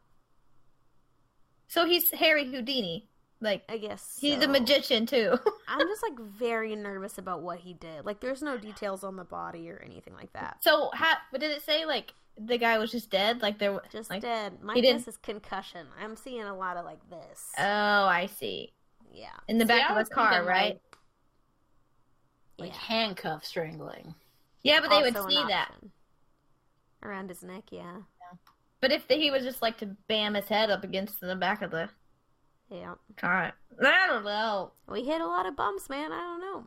so he's Harry Houdini. Like I guess he's a magician too. I'm just like very nervous about what he did. Like, there's no details on the body or anything like that. so, ha- but did it say like the guy was just dead? Like there, was Just like, dead. My he guess didn't- is concussion. I'm seeing a lot of like this. Oh, I see. yeah. In the See, back I of was his car, thinking, right? Like yeah. handcuff strangling. Yeah, but they would Also an see that. Around his neck, yeah. But if he was just like to bam his head up against the back of the Yeah. car, I don't know. We hit a lot of bumps, man. I don't know.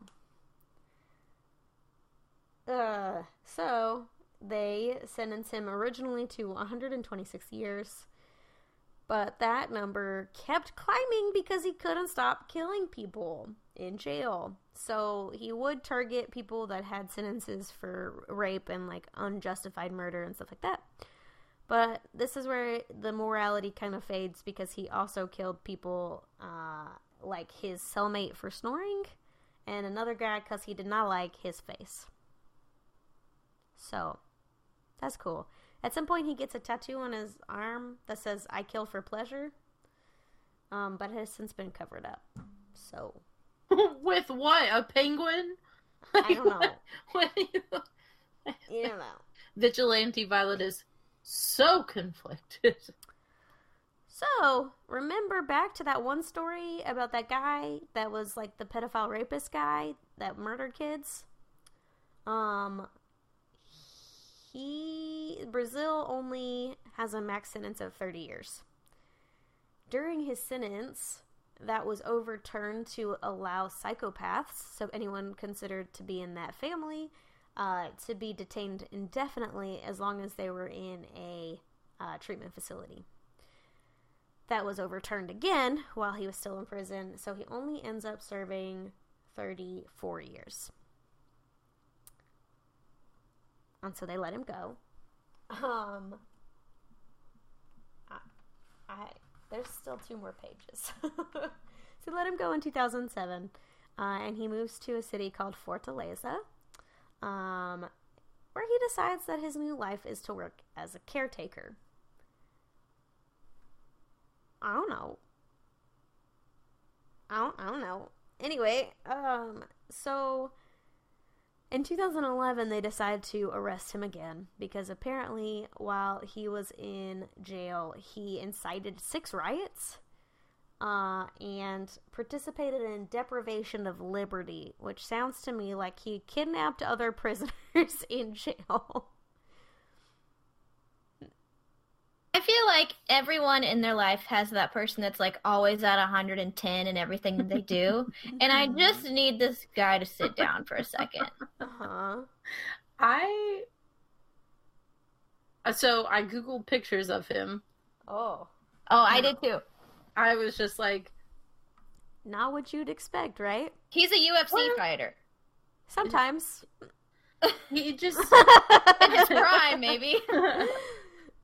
Uh, so they sentenced him originally to 126 years, but that number kept climbing because he couldn't stop killing people in jail. So he would target people that had sentences for rape and like unjustified murder and stuff like that. But this is where the morality kind of fades because he also killed people uh, like his cellmate for snoring and another guy because he did not like his face. So that's cool. At some point, he gets a tattoo on his arm that says "I kill for pleasure," um, but it has since been covered up. So With what? A penguin? I don't know. You don't know. Vigilante Violet is so conflicted. So, remember back to that one story about that guy that was like the pedophile rapist guy that murdered kids? Um he Brazil only has a max sentence of 30 years. During his sentence, that was overturned to allow psychopaths, so anyone considered to be in that family, uh, to be detained indefinitely as long as they were in a uh, treatment facility that was overturned again while he was still in prison, so he only ends up serving 34 years. And so they let him go. Um, I, I there's still two more pages. so let him go in 2007, uh, and he moves to a city called Fortaleza, um, where he decides that his new life is to work as a caretaker. I don't know. I don't, I don't know. Anyway, um, so in 2011, they decided to arrest him again because apparently, while he was in jail, he incited six riots uh, and participated in deprivation of liberty, which sounds to me like he kidnapped other prisoners in jail. I feel like everyone in their life has that person that's like always at 110 in everything that they do. and I just need this guy to sit down for a second. Uh-huh. I uh, so I googled pictures of him. Oh. Oh, I did too. I was just like, Not what you'd expect, right? He's a UFC What? fighter. Sometimes. he just In his prime, maybe.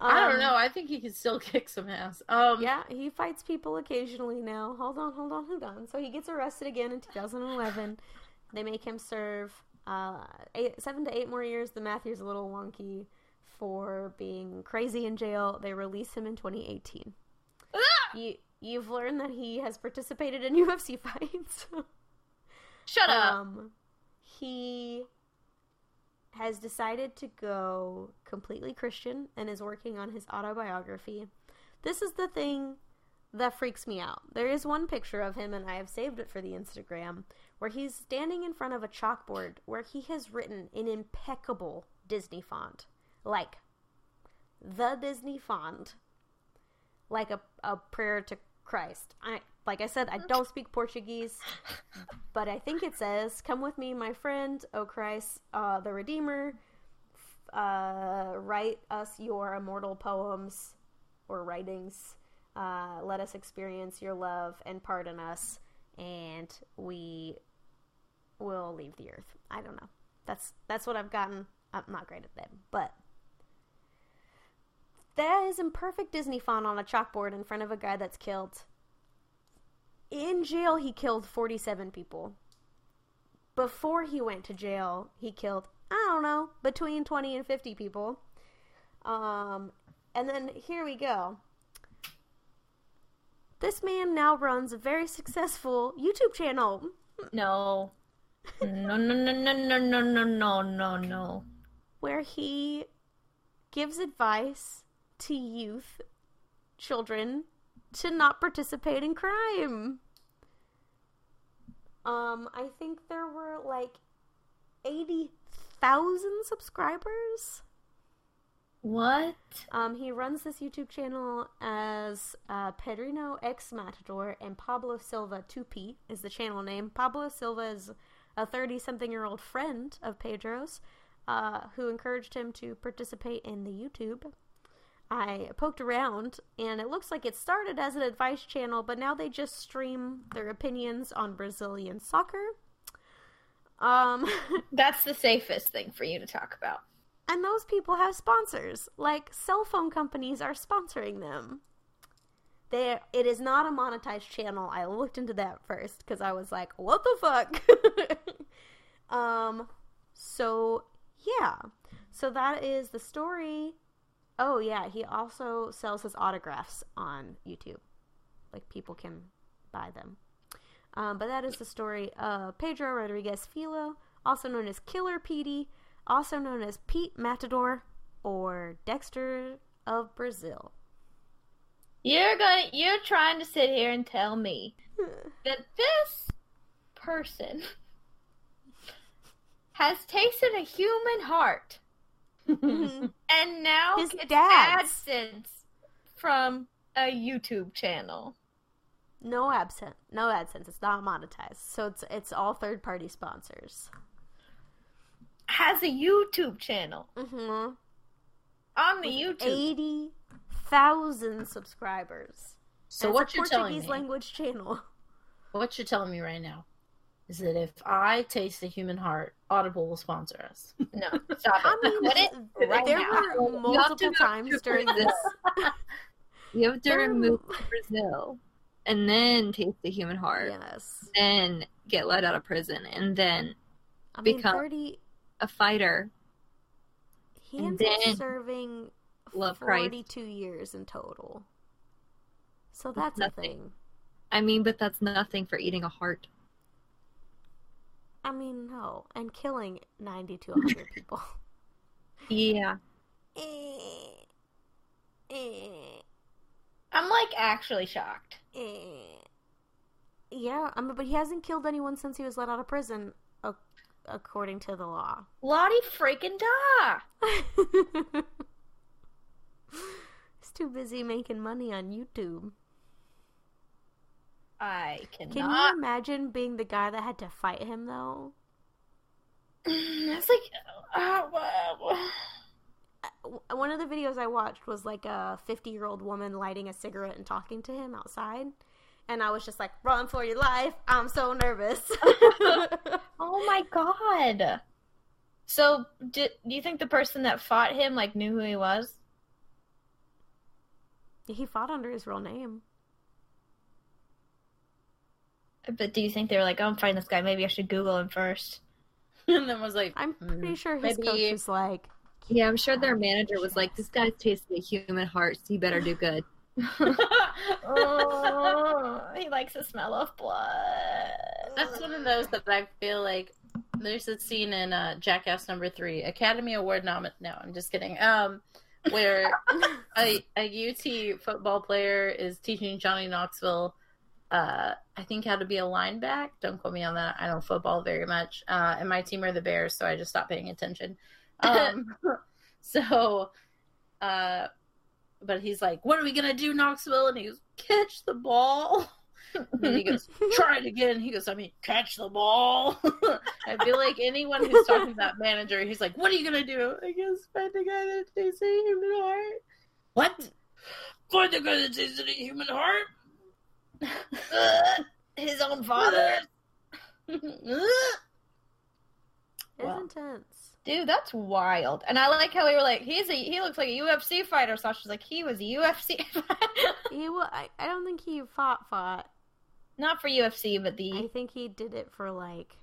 I don't Um, know. I think he can still kick some ass. Um Yeah, he fights people occasionally now. Hold on, hold on, hold on. So he gets arrested again in 2011. They make him serve uh, eight, seven to eight more years. The math here's a little wonky for being crazy in jail. They release him in 2018. You you've learned that he has participated in UFC fights. Shut up. Um, he has decided to go completely Christian and is working on his autobiography. This is the thing that freaks me out. There is one picture of him, and I have saved it for the Instagram, where he's standing in front of a chalkboard where he has written in impeccable Disney font, like the Disney font, like a, a prayer to Christ. I like I said, I don't speak Portuguese, but I think it says, "Come with me, my friend, O Christ, uh, the Redeemer. Uh, write us your immortal poems or writings. Uh, let us experience your love and pardon us, and we will leave the earth." I don't know. That's that's what I've gotten. I'm not great at that, but that is in perfect Disney font on a chalkboard in front of a guy that's killed. In jail, he killed 47 people. Before he went to jail, he killed, I don't know, between 20 and 50 people. Um, and then here we go. This man now runs a very successful YouTube channel. No. No, no, no, no, no, no, no, no, no, no. where he gives advice to youth, children, to not participate in crime. Um, I think there were like 80,000 subscribers. What? Um, he runs this YouTube channel as uh, Pedrinho X Matador and Pablo Silva 2P is the channel name. Pablo Silva is a 30 something year old friend of Pedro's uh, who encouraged him to participate in the YouTube. I poked around and it looks like it started as an advice channel, but now they just stream their opinions on Brazilian soccer. Um, That's the safest thing for you to talk about. and those people have sponsors. Like cell phone companies are sponsoring them. They it is not a monetized channel. I looked into that first because I was like, what the fuck? um so yeah. So that is the story. Oh yeah, he also sells his autographs on YouTube. Like people can buy them. Um, but that is the story of Pedro Rodrigues Filho, also known as Killer Petey, also known as Pete Matador or Dexter of Brazil. You're going to you're trying to sit here and tell me that this person has tasted a human heart and now His dad's. AdSense from a YouTube channel. no absent, no AdSense. It's not monetized, so it's it's all third party sponsors. Has a YouTube channel Mm-hmm. on the YouTube. Eighty thousand subscribers. So And what it's a you're telling Portuguese me? language channel. What you're telling me right now is that if I taste the human heart, Audible will sponsor us. No, stop I it. mean, Quit it right there now. were multiple times during this. this. You have to There- move to Brazil and then taste the human heart, Yes, then get let out of prison, and then I mean Become- thirty. a fighter. He and ends up serving love Christ. forty-two years in total. So that's a Nothing. thing. I mean, but that's nothing for eating a heart. I mean, no, and killing ninety to hundred people. Yeah. Eh, eh, I'm like actually shocked. eh. Yeah, I mean, but he hasn't killed anyone since he was let out of prison, ac- according to the law. Lottie freaking da! He's too busy making money on YouTube. I Can cannot. you imagine being the guy that had to fight him, though? It's like, uh, wow. One of the videos I watched was like a 50 year old woman lighting a cigarette and talking to him outside. And I was just like, run for your life. I'm so nervous. oh my god. So, did do you think the person that fought him like knew who he was? he fought under his real name. But do you think they were like, oh, I'm fighting this guy. Maybe I should Google him first. and then was like, I'm pretty "Mm, sure his maybe- coach was like, Yeah, I'm sure their manager was like, this guy's tasted a human heart, so you better do good. oh, he likes the smell of blood. That's one of those that I feel like there's a scene in uh, Jackass number three, Academy Award nominee. No, I'm just kidding. Um, where a, a UT football player is teaching Johnny Knoxville, uh, I think how to be a lineback. Don't quote me on that. I don't football very much. Uh, and my team are the Bears, so I just stopped paying attention. Um, so, uh, but he's like, "What are we gonna do, Knoxville?" And he goes, "Catch the ball." And he goes, try it again. He goes, I mean, catch the ball. I feel like anyone who's talking to that manager, he's like, what are you going to do? I guess find the guy that tastes a human heart. What? Find the guy that tastes a human heart? His own father. It's Wow. intense. Dude, that's wild. And I like how we were like, he's a he looks like a UFC fighter. Sasha's like, he was a UFC fighter. He wa I, I don't think he fought fought. Not for UFC, but the. I think he did it for like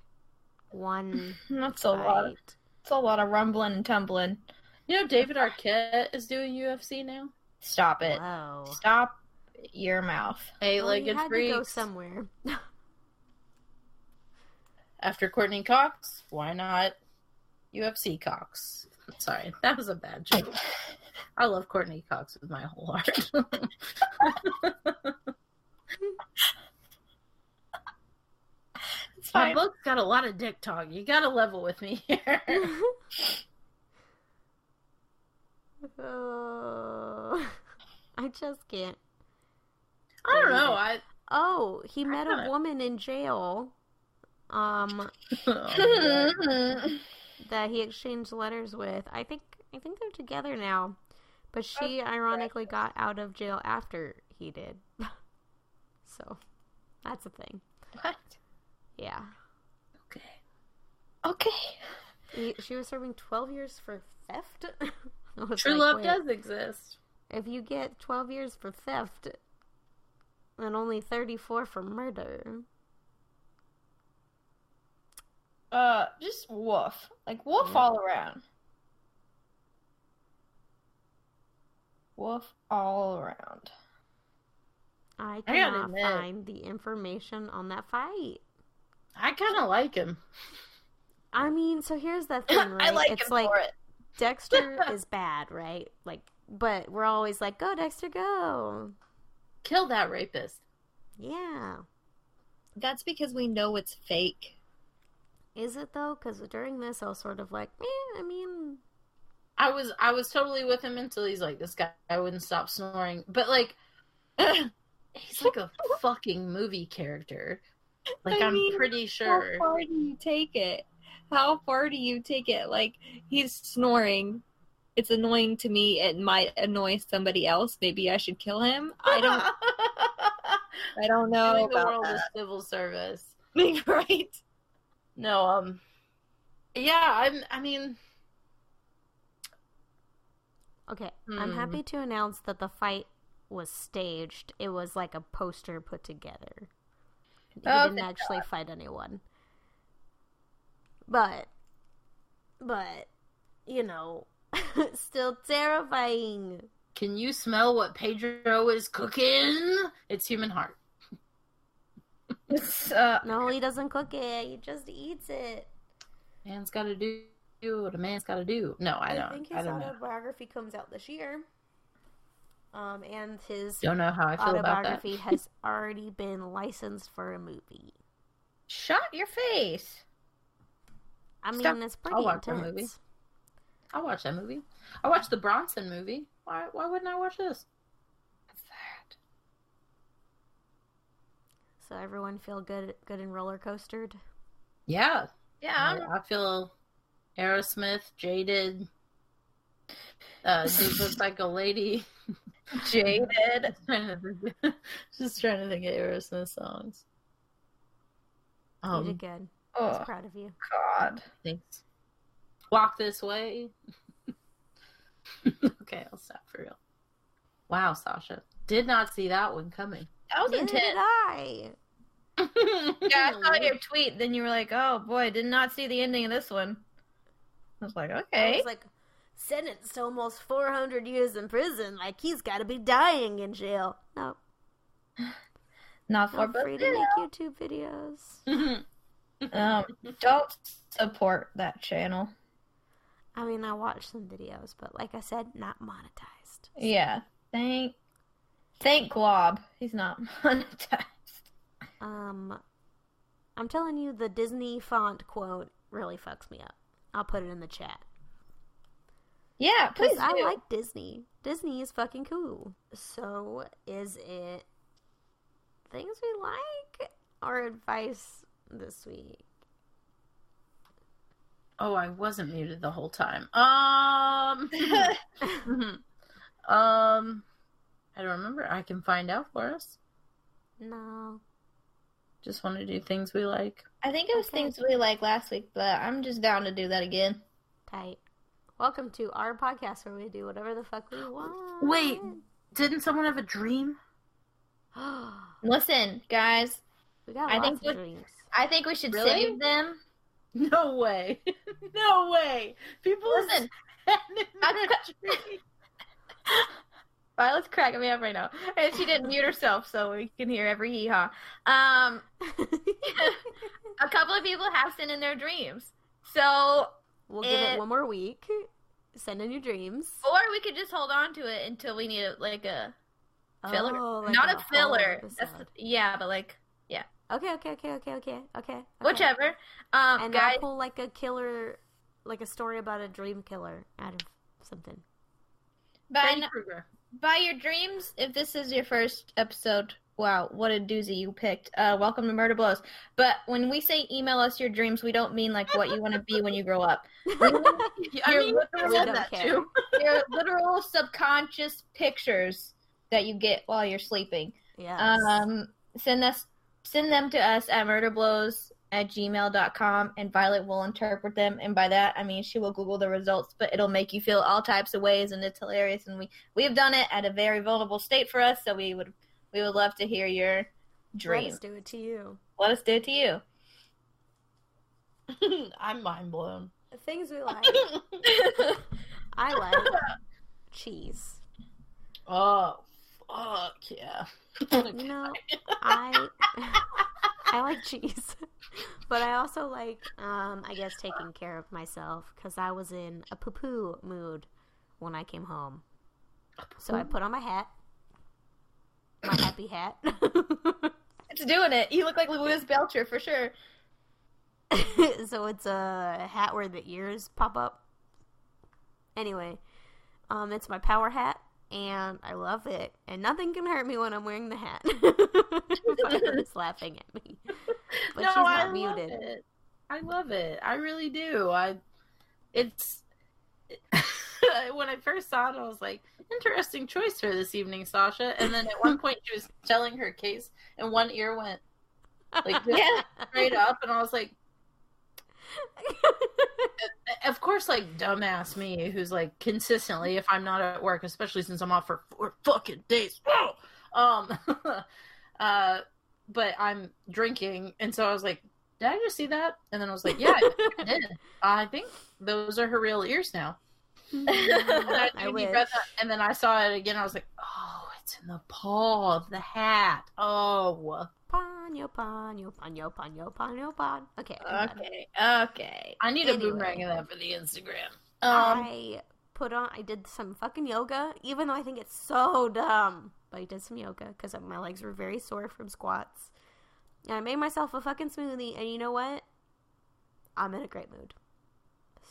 one that's a lot. It's a lot of rumbling and tumbling. You know, David Arquette is doing UFC now. Stop it. Whoa. Stop your mouth. Hey, Well, he legged had to go somewhere. After Courteney Cox, why not UFC Cox? Sorry, that was a bad joke. I love Courteney Cox with my whole heart. It's my book's got a lot of dick talk. You gotta level with me here. oh, I just can't. I don't know. I Oh, he met a woman in jail. Um, oh, that he exchanged letters with. I think I think they're together now, but she ironically got out of jail after he did. so that's a thing. What? Yeah, okay. Okay. he, she was serving twelve years for theft. True like, love wait, does exist. If you get twelve years for theft, and only thirty-four for murder. Uh, just woof. Like woof Yeah. all around. Woof all around. I I cannot admit- find the information on that fight. I kind of like him. I mean, so here's the thing, right? I like it's him like for it. Dexter is bad, right? Like, but we're always like, "Go, Dexter, go!" Kill that rapist. Yeah, That's because we know it's fake. is it though? Because during this, I was sort of like, "Eh." I mean, I was I was totally with him until he's like this guy I wouldn't stop snoring. But like he's like a fucking movie character. Like I am pretty sure. How far do you take it? How far do you take it? Like he's snoring. It's annoying to me. It might annoy somebody else. Maybe I should kill him. I don't. I don't know Doing the about world a that. civil service. right? No, um yeah, I'm I mean okay. I'm Hmm. happy to announce that the fight was staged. It was like a poster put together. He Oh, didn't thank actually fight anyone. But, but, you know, still terrifying. can you smell what Pedro is cooking? It's human heart. Uh, No, he doesn't cook it. He just eats it. Man's gotta do what a man's gotta do. No, I don't. think I, his don't know. autobiography comes out this year. Um, and his Don't know how I feel about that. autobiography has already been licensed for a movie. shut your face. I mean, Stop. it's pretty I'll watch that intense. I watched that movie. I watched the Bronson movie. Why why wouldn't I watch this? That. So everyone feel good, good and roller coastered. Yeah. Yeah, I, I'm, feel Aerosmith, jaded. Uh, like a lady. jaded. Trying to think- Just trying to think of Aerosmith songs. you Um, did good. I was Oh proud of you. God. thanks. Walk this way. okay, I'll stop for real. Wow, Sasha. Did not see that one coming. That was Neither did intense. I. Yeah, I saw your tweet. Then you were like, "Oh boy, did not see the ending of this one." I was like, I "Okay." was like, sentenced to almost 400 years in prison. Like, he's got to be dying in jail. No. Not for free to make YouTube videos. um, don't support that channel. I mean, I watched some videos, but like I said, not monetized. Yeah. Thank thank Glob. He's not monetized. Um, I'm telling you, the Disney font quote really fucks me up. I'll put it in the chat. Yeah, please Because I like Disney. Disney is fucking cool. So, is it things we like or advice this week? Oh, I wasn't muted the whole time. Um. um. I don't remember. I can find out for us. no. Just want to do things we like. I think it was Okay. things we like last week, but I'm just down to do that again. Tight. Welcome to our podcast where we do whatever the fuck we want. Wait. Didn't someone have a dream? Listen, guys, we got I lots think of what- dreams. I think we should Really? save them. No way. no way. People Listen, I'm in cu- their dream. Violet's cracking me up right now, and she didn't mute herself, so we can hear every hee haw. Um, a couple of people have sent in their dreams, so we'll give it It- one more week. Send in your dreams. or we could just hold on to it until we need a, like a filler, Oh, like not a a filler. That's yeah, but like Okay, okay, okay, okay, okay, okay. okay. whichever. Um, And guys, I'll pull like a killer, like a story about a dream killer out of something. by Freddy Krueger. by your dreams, if this is your first episode, wow, what a doozy you picked. Uh, welcome to Murder Blows. But when we say email us your dreams, we don't mean like what you want to be when you grow up. We I You're mean, I literally said don't that care. too. your literal subconscious pictures that you get while you're sleeping. Yes. Um, send us send them to us at murderblows at gmail.com and Violet will interpret them and by that I mean she will Google the results, but it'll make you feel all types of ways and it's hilarious and we we have done it at a very vulnerable state for us, so we would we would love to hear your dreams. Let us do it to you. Let us do it to you. I'm mind blown. The things we like. I like cheese. Oh, fuck yeah. You know, I I like cheese, but I also like, um, I guess, taking care of myself because I was in a poo poo mood when I came home. So I put on my hat, my happy hat. it's doing it. You look like Louise Belcher for sure. so it's a hat where the ears pop up. Anyway, um, it's my power hat, and I love it. And nothing can hurt me when I'm wearing the hat. Violet's laughing at me, but no, she's not I muted. Love it. I love it. I really do. I. It's. when I first saw it, I was like, "Interesting choice for this evening, Sasha." And then at one point, she was telling her case, and one ear went like Yeah. straight up, and I was like, "Of course, like dumbass me, who's like consistently, if I'm not at work, especially since I'm off for four fucking days, um, uh, but I'm drinking, and so I was like." Did I just see that? And then I was like, "Yeah, I did. I think those are her real ears now." And I, I wish. that, and then I saw it again. I was like, "Oh, it's in the paw of the hat." Oh, Ponyo, ponyo, ponyo, ponyo, ponyo, pon. Okay. I'm done. Okay. Okay. Okay. I need a boomerang of that for the Instagram. Um I put on. I did some fucking yoga, even though I think it's so dumb. But I did some yoga because my legs were very sore from squats. And I made myself a fucking smoothie, and you know what? I'm in a great mood.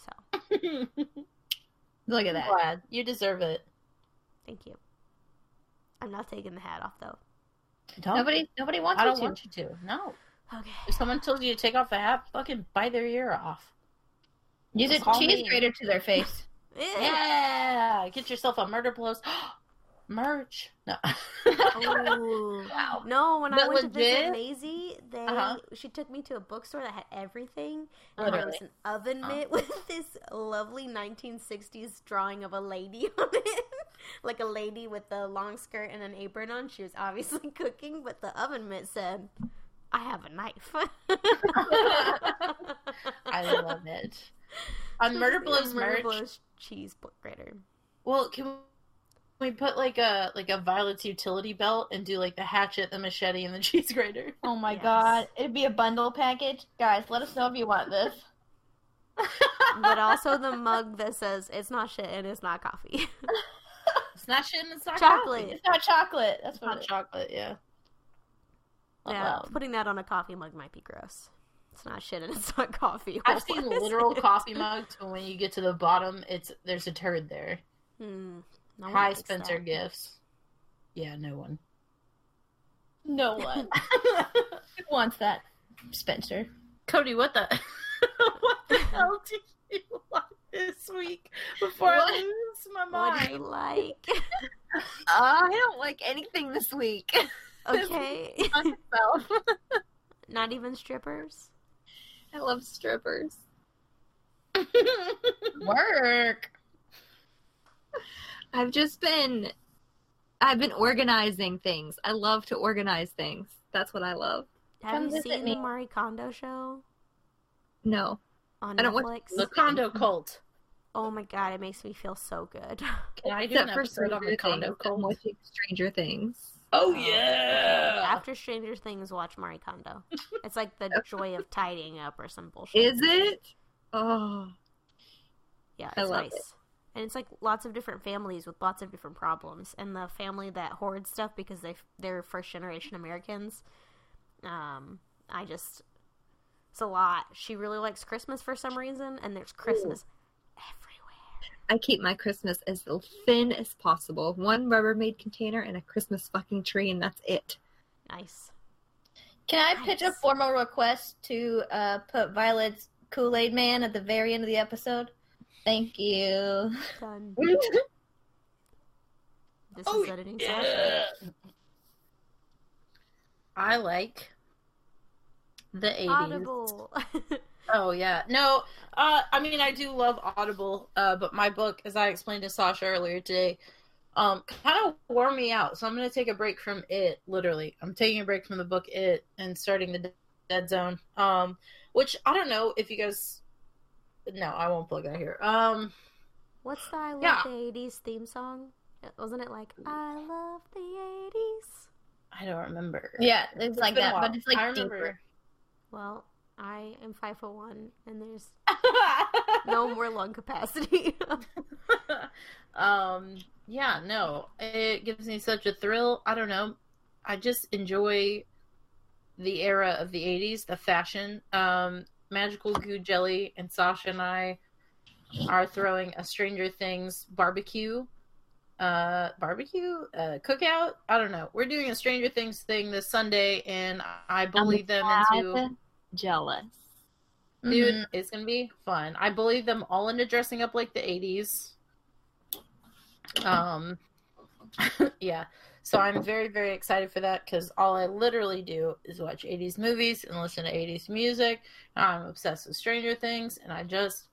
So look at that. You deserve it. thank you. I'm not taking the hat off though. Don't, Nobody nobody wants I don't to. want you to. No. Okay. If someone tells you to take off the hat, fucking bite their ear off. Use a Call cheese me. grater to their face. Yeah, get yourself a murder blows merch. No. Oh. Wow. No, when I But went to visit legit? Maisie, they Uh-huh. she took me to a bookstore that had everything. And there was an oven Oh. mitt with this lovely 1960s drawing of a lady on it. Like a lady with a long skirt and an apron on. She was obviously cooking, but the oven mitt said, I have a knife. I love it. On Murder Blows Murder merch. Blows cheese grater. Well, can we put like a like a Violet's utility belt and do like the hatchet, the machete, and the cheese grater? Oh my Yes. god, it'd be a bundle package. Guys, let us know if you want this. but also the mug that says it's not shit and it's not coffee. It's not shit and it's not Chocolate. coffee. It's not chocolate. That's not it chocolate, yeah. Oh, yeah, putting that on a coffee mug might be gross. It's not shit and it's not coffee. I've What seen literal it? coffee mugs, but when you get to the bottom, it's there's a turd there. Hmm. No Hi, Spencer that. Gifts. Yeah, no one. No one Who wants that, Spencer. Cody, what the what the hell did you like this week before What? I lose my mind. What do you like? Uh, I don't like anything this week. Okay. Myself. not even strippers. I love strippers. Work. I've just been I've been organizing things. I love to organize things. That's what I love. Have Come you seen me. the Marie Kondo show No. on I don't watch Netflix? The Kondo cult. Oh my god, it makes me feel so good. Can I do Except an for episode on the Stranger condo Things. Watching Stranger Things. Oh Oh, yeah. After Stranger Things, watch Marie Kondo. It's like the joy of tidying up or some bullshit. Is it? Oh. Yeah, I it's love nice. it. And it's like lots of different families with lots of different problems. And the family that hoards stuff because they they're first generation Americans. Um, I just it's a lot. She really likes Christmas for some reason, and there's Christmas everywhere. I keep my Christmas as thin as possible. One Rubbermaid container and a Christmas fucking tree, and that's it. Nice. Can I pitch a formal request to uh, put Violet's Kool Aid Man at the very end of the episode? Thank you. Done. This Oh, is editing Sasha. yeah. I like the 80s. Audible. Oh yeah. No, uh I mean I do love Audible, uh but my book as I explained to Sasha earlier today um kind of wore me out. So I'm going to take a break from it literally. I'm taking a break from the book It and starting the Dead Zone. Um which I don't know if you guys No, I won't plug that here. Um What's the I love Yeah. the '80s theme song? Wasn't it like I love the '80s? I don't remember. Yeah, it's, like that, but it's like deeper. Well, I am five foot one, and there's no more lung capacity. um yeah no it gives me such a thrill. I don't know. I just enjoy the era of the 80s the fashion. Um magical goo jelly and sasha and i are throwing a stranger things barbecue uh barbecue uh cookout. I don't know. We're doing a stranger things thing this sunday and i bully them into jealous. dude Mhm. it's gonna be fun. I bullied them all into dressing up like the 80s um yeah. So i'm very very excited for that because all i literally do is watch 80s movies and listen to 80s music. I'm obsessed with stranger things and i just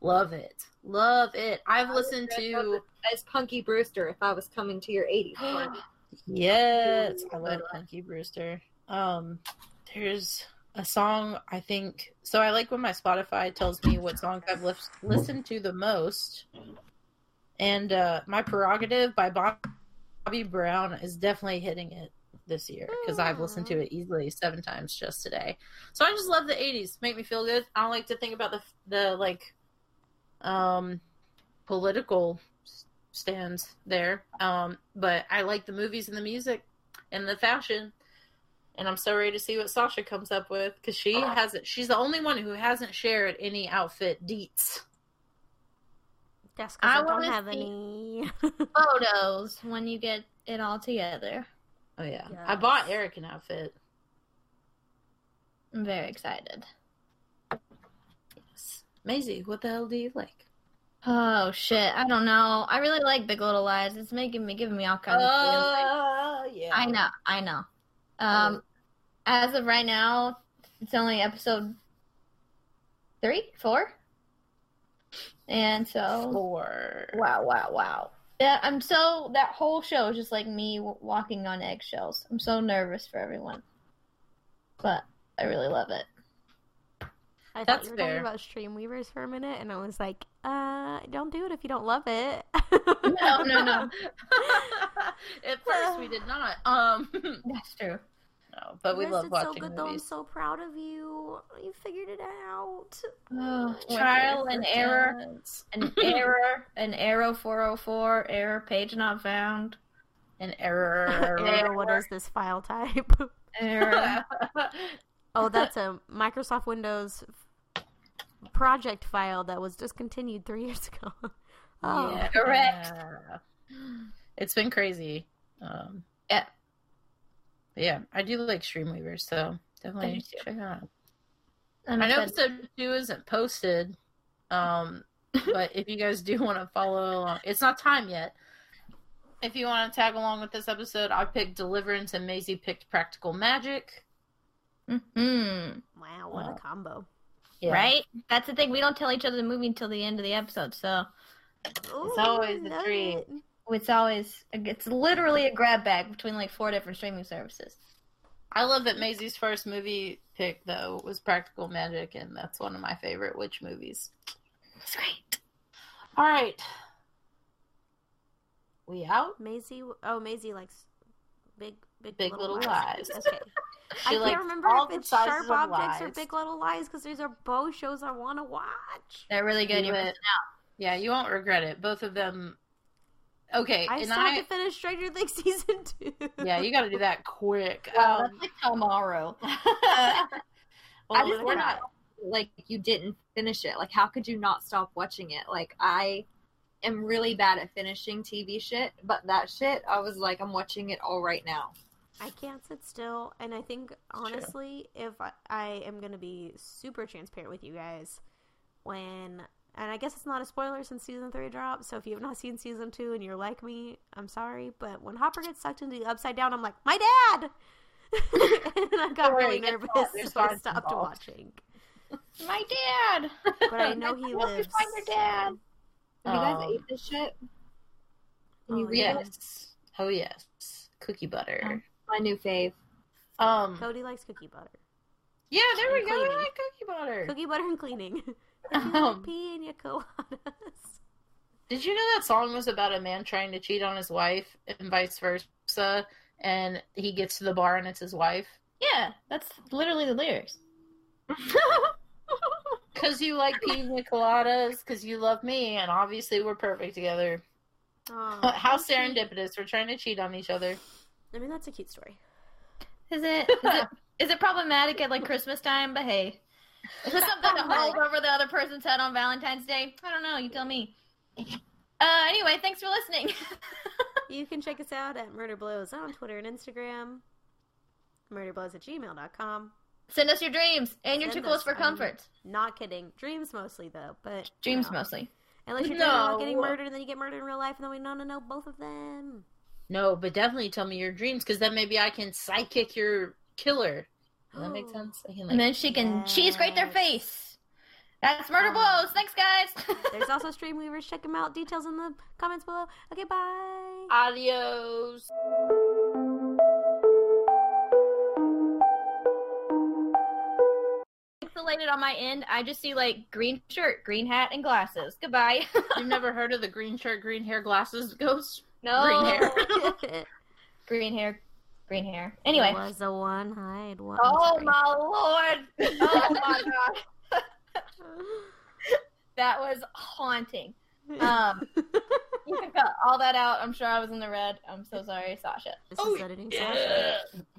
love it. Love it. I've listened to as Punky Brewster if I was coming to your 80s party. yes i love punky brewster. Um there's a song i think so i like when my spotify tells me what songs i've lis- listened to the most. And uh my prerogative by bobby brown is definitely hitting it this year because i've listened to it easily seven times just today. So i just love the 80s make me feel good. I don't like to think about the the like um political stands there. Um but i like the movies and the music and the fashion and i'm so ready to see what sasha comes up with because she hasn't she's the only one who hasn't shared any outfit deets That's because I I, don't have any. Photos when you get it all together. oh yeah i bought eric an outfit I'm very excited. yes. Maisie, what the hell do you like Oh shit! I don't know. I really like Big Little Lies. It's making me giving me all kinds of feels. uh, yeah I know, I know. Um, as of right now, it's only episode three, four, and so four wow, wow, wow. Yeah, I'm so that whole show is just like me walking on eggshells. I'm so nervous for everyone, but I really love it. I That's thought you were fair. talking about Stream Weavers for a minute, and I was like, uh, don't do it if you don't love it. No, no, no. At first, we did not. Um, That's true. No, but we You guys love watching so good, though. I'm movies. so proud of you. You figured it out. Oh, trial and error, dance. an error, an arrow 404, error, page not found, An error. Error, what is this file type? error. oh, that's a Microsoft Windows project file that was discontinued three years ago. oh, Yeah. Correct. It's been crazy. Um, Yeah. But yeah, I do like Stream Weavers, so definitely check it out. I'm I know excited. episode two isn't posted, um, but if you guys do want to follow along, it's not time yet. If you want to tag along with this episode, I picked Deliverance and Maisie picked Practical Magic. Mm-hmm. wow, what Uh, a combo. Yeah. Right? That's the thing. We don't tell each other the movie until the end of the episode, so Ooh, always I a love treat. it. It's always it's literally a grab bag between like four different streaming services. I love that Maisie's first movie pick though was Practical Magic, and that's one of my favorite witch movies. It's great. All right, we out. Maisie, oh, Maisie likes big, big, Big little, Little lies. Lies. Okay. She I can't remember all if it's Sharp of Objects or. Big Little Lies because these are both shows I want to watch. They're really good. You're it. Yeah, you won't regret it. Both of them. Okay, I and still I have to finish Stranger Things season two. yeah, you got to do that quick. out. Um, that's like tomorrow. well, I just we're not. like you didn't finish it. Like how could you not stop watching it? Like I am really bad at finishing TV shit, but that shit I was like I'm watching it all right now. I can't sit still, and I think honestly, if I, I am gonna be super transparent with you guys, when and I guess it's not a spoiler since season three dropped. So if you have not seen season two and you're like me, I'm sorry, but when Hopper gets sucked into the upside down, I'm like, my dad, and I got Don't really nervous, involved. So I stopped involved. watching. My dad. But I know he Help me lives. Find your dad. Have you guys Um, ate this shit? Can Oh, you read it? Yes. Oh yes. Cookie butter. My new fave. Um. Cody likes cookie butter, Yeah, there we and go. I cleaning. like cookie butter. cookie butter and cleaning. if you Um, like pina coladas. Did you know that song was about a man trying to cheat on his wife and vice versa? And he gets to the bar and it's his wife. Yeah, that's literally the lyrics. Because you like pina coladas, because you love me, and obviously we're perfect together. Oh, How serendipitous. We're trying to cheat on each other. I mean, that's a cute story. Is it? Is it? Is it problematic at like Christmas time? But hey, is it something to hold over the other person's head on Valentine's Day? I don't know. You tell me. Uh, anyway, thanks for listening. You can check us out at Murder Blows on Twitter and Instagram. Murderblows at gmail.com. Send us your dreams and your Send tickles us, for comfort. Not kidding. Dreams mostly, though. But Dreams know, mostly. Unless you're about getting murdered and then you get murdered in real life, and then we want to know both of them. No, but definitely tell me your dreams, because then maybe I can psychic your killer. Does that make sense? Can, like, And then she can cheese grate their face. That's murder Um, blows. Thanks, guys. There's also Stream Weavers. Check them out. Details in the comments below. Okay, bye. Adios. pixelated on my end. I just see like green shirt, green hat, and glasses. Goodbye. You've never heard of the green shirt, green hair, glasses ghost? no Green hair. green hair, green hair. Anyway. was a one hide one. Oh sorry. my lord! Oh my god, that was haunting. Um, you can cut all that out. I'm sure I was in the red. I'm so sorry, Sasha. this is editing Sasha. Yeah.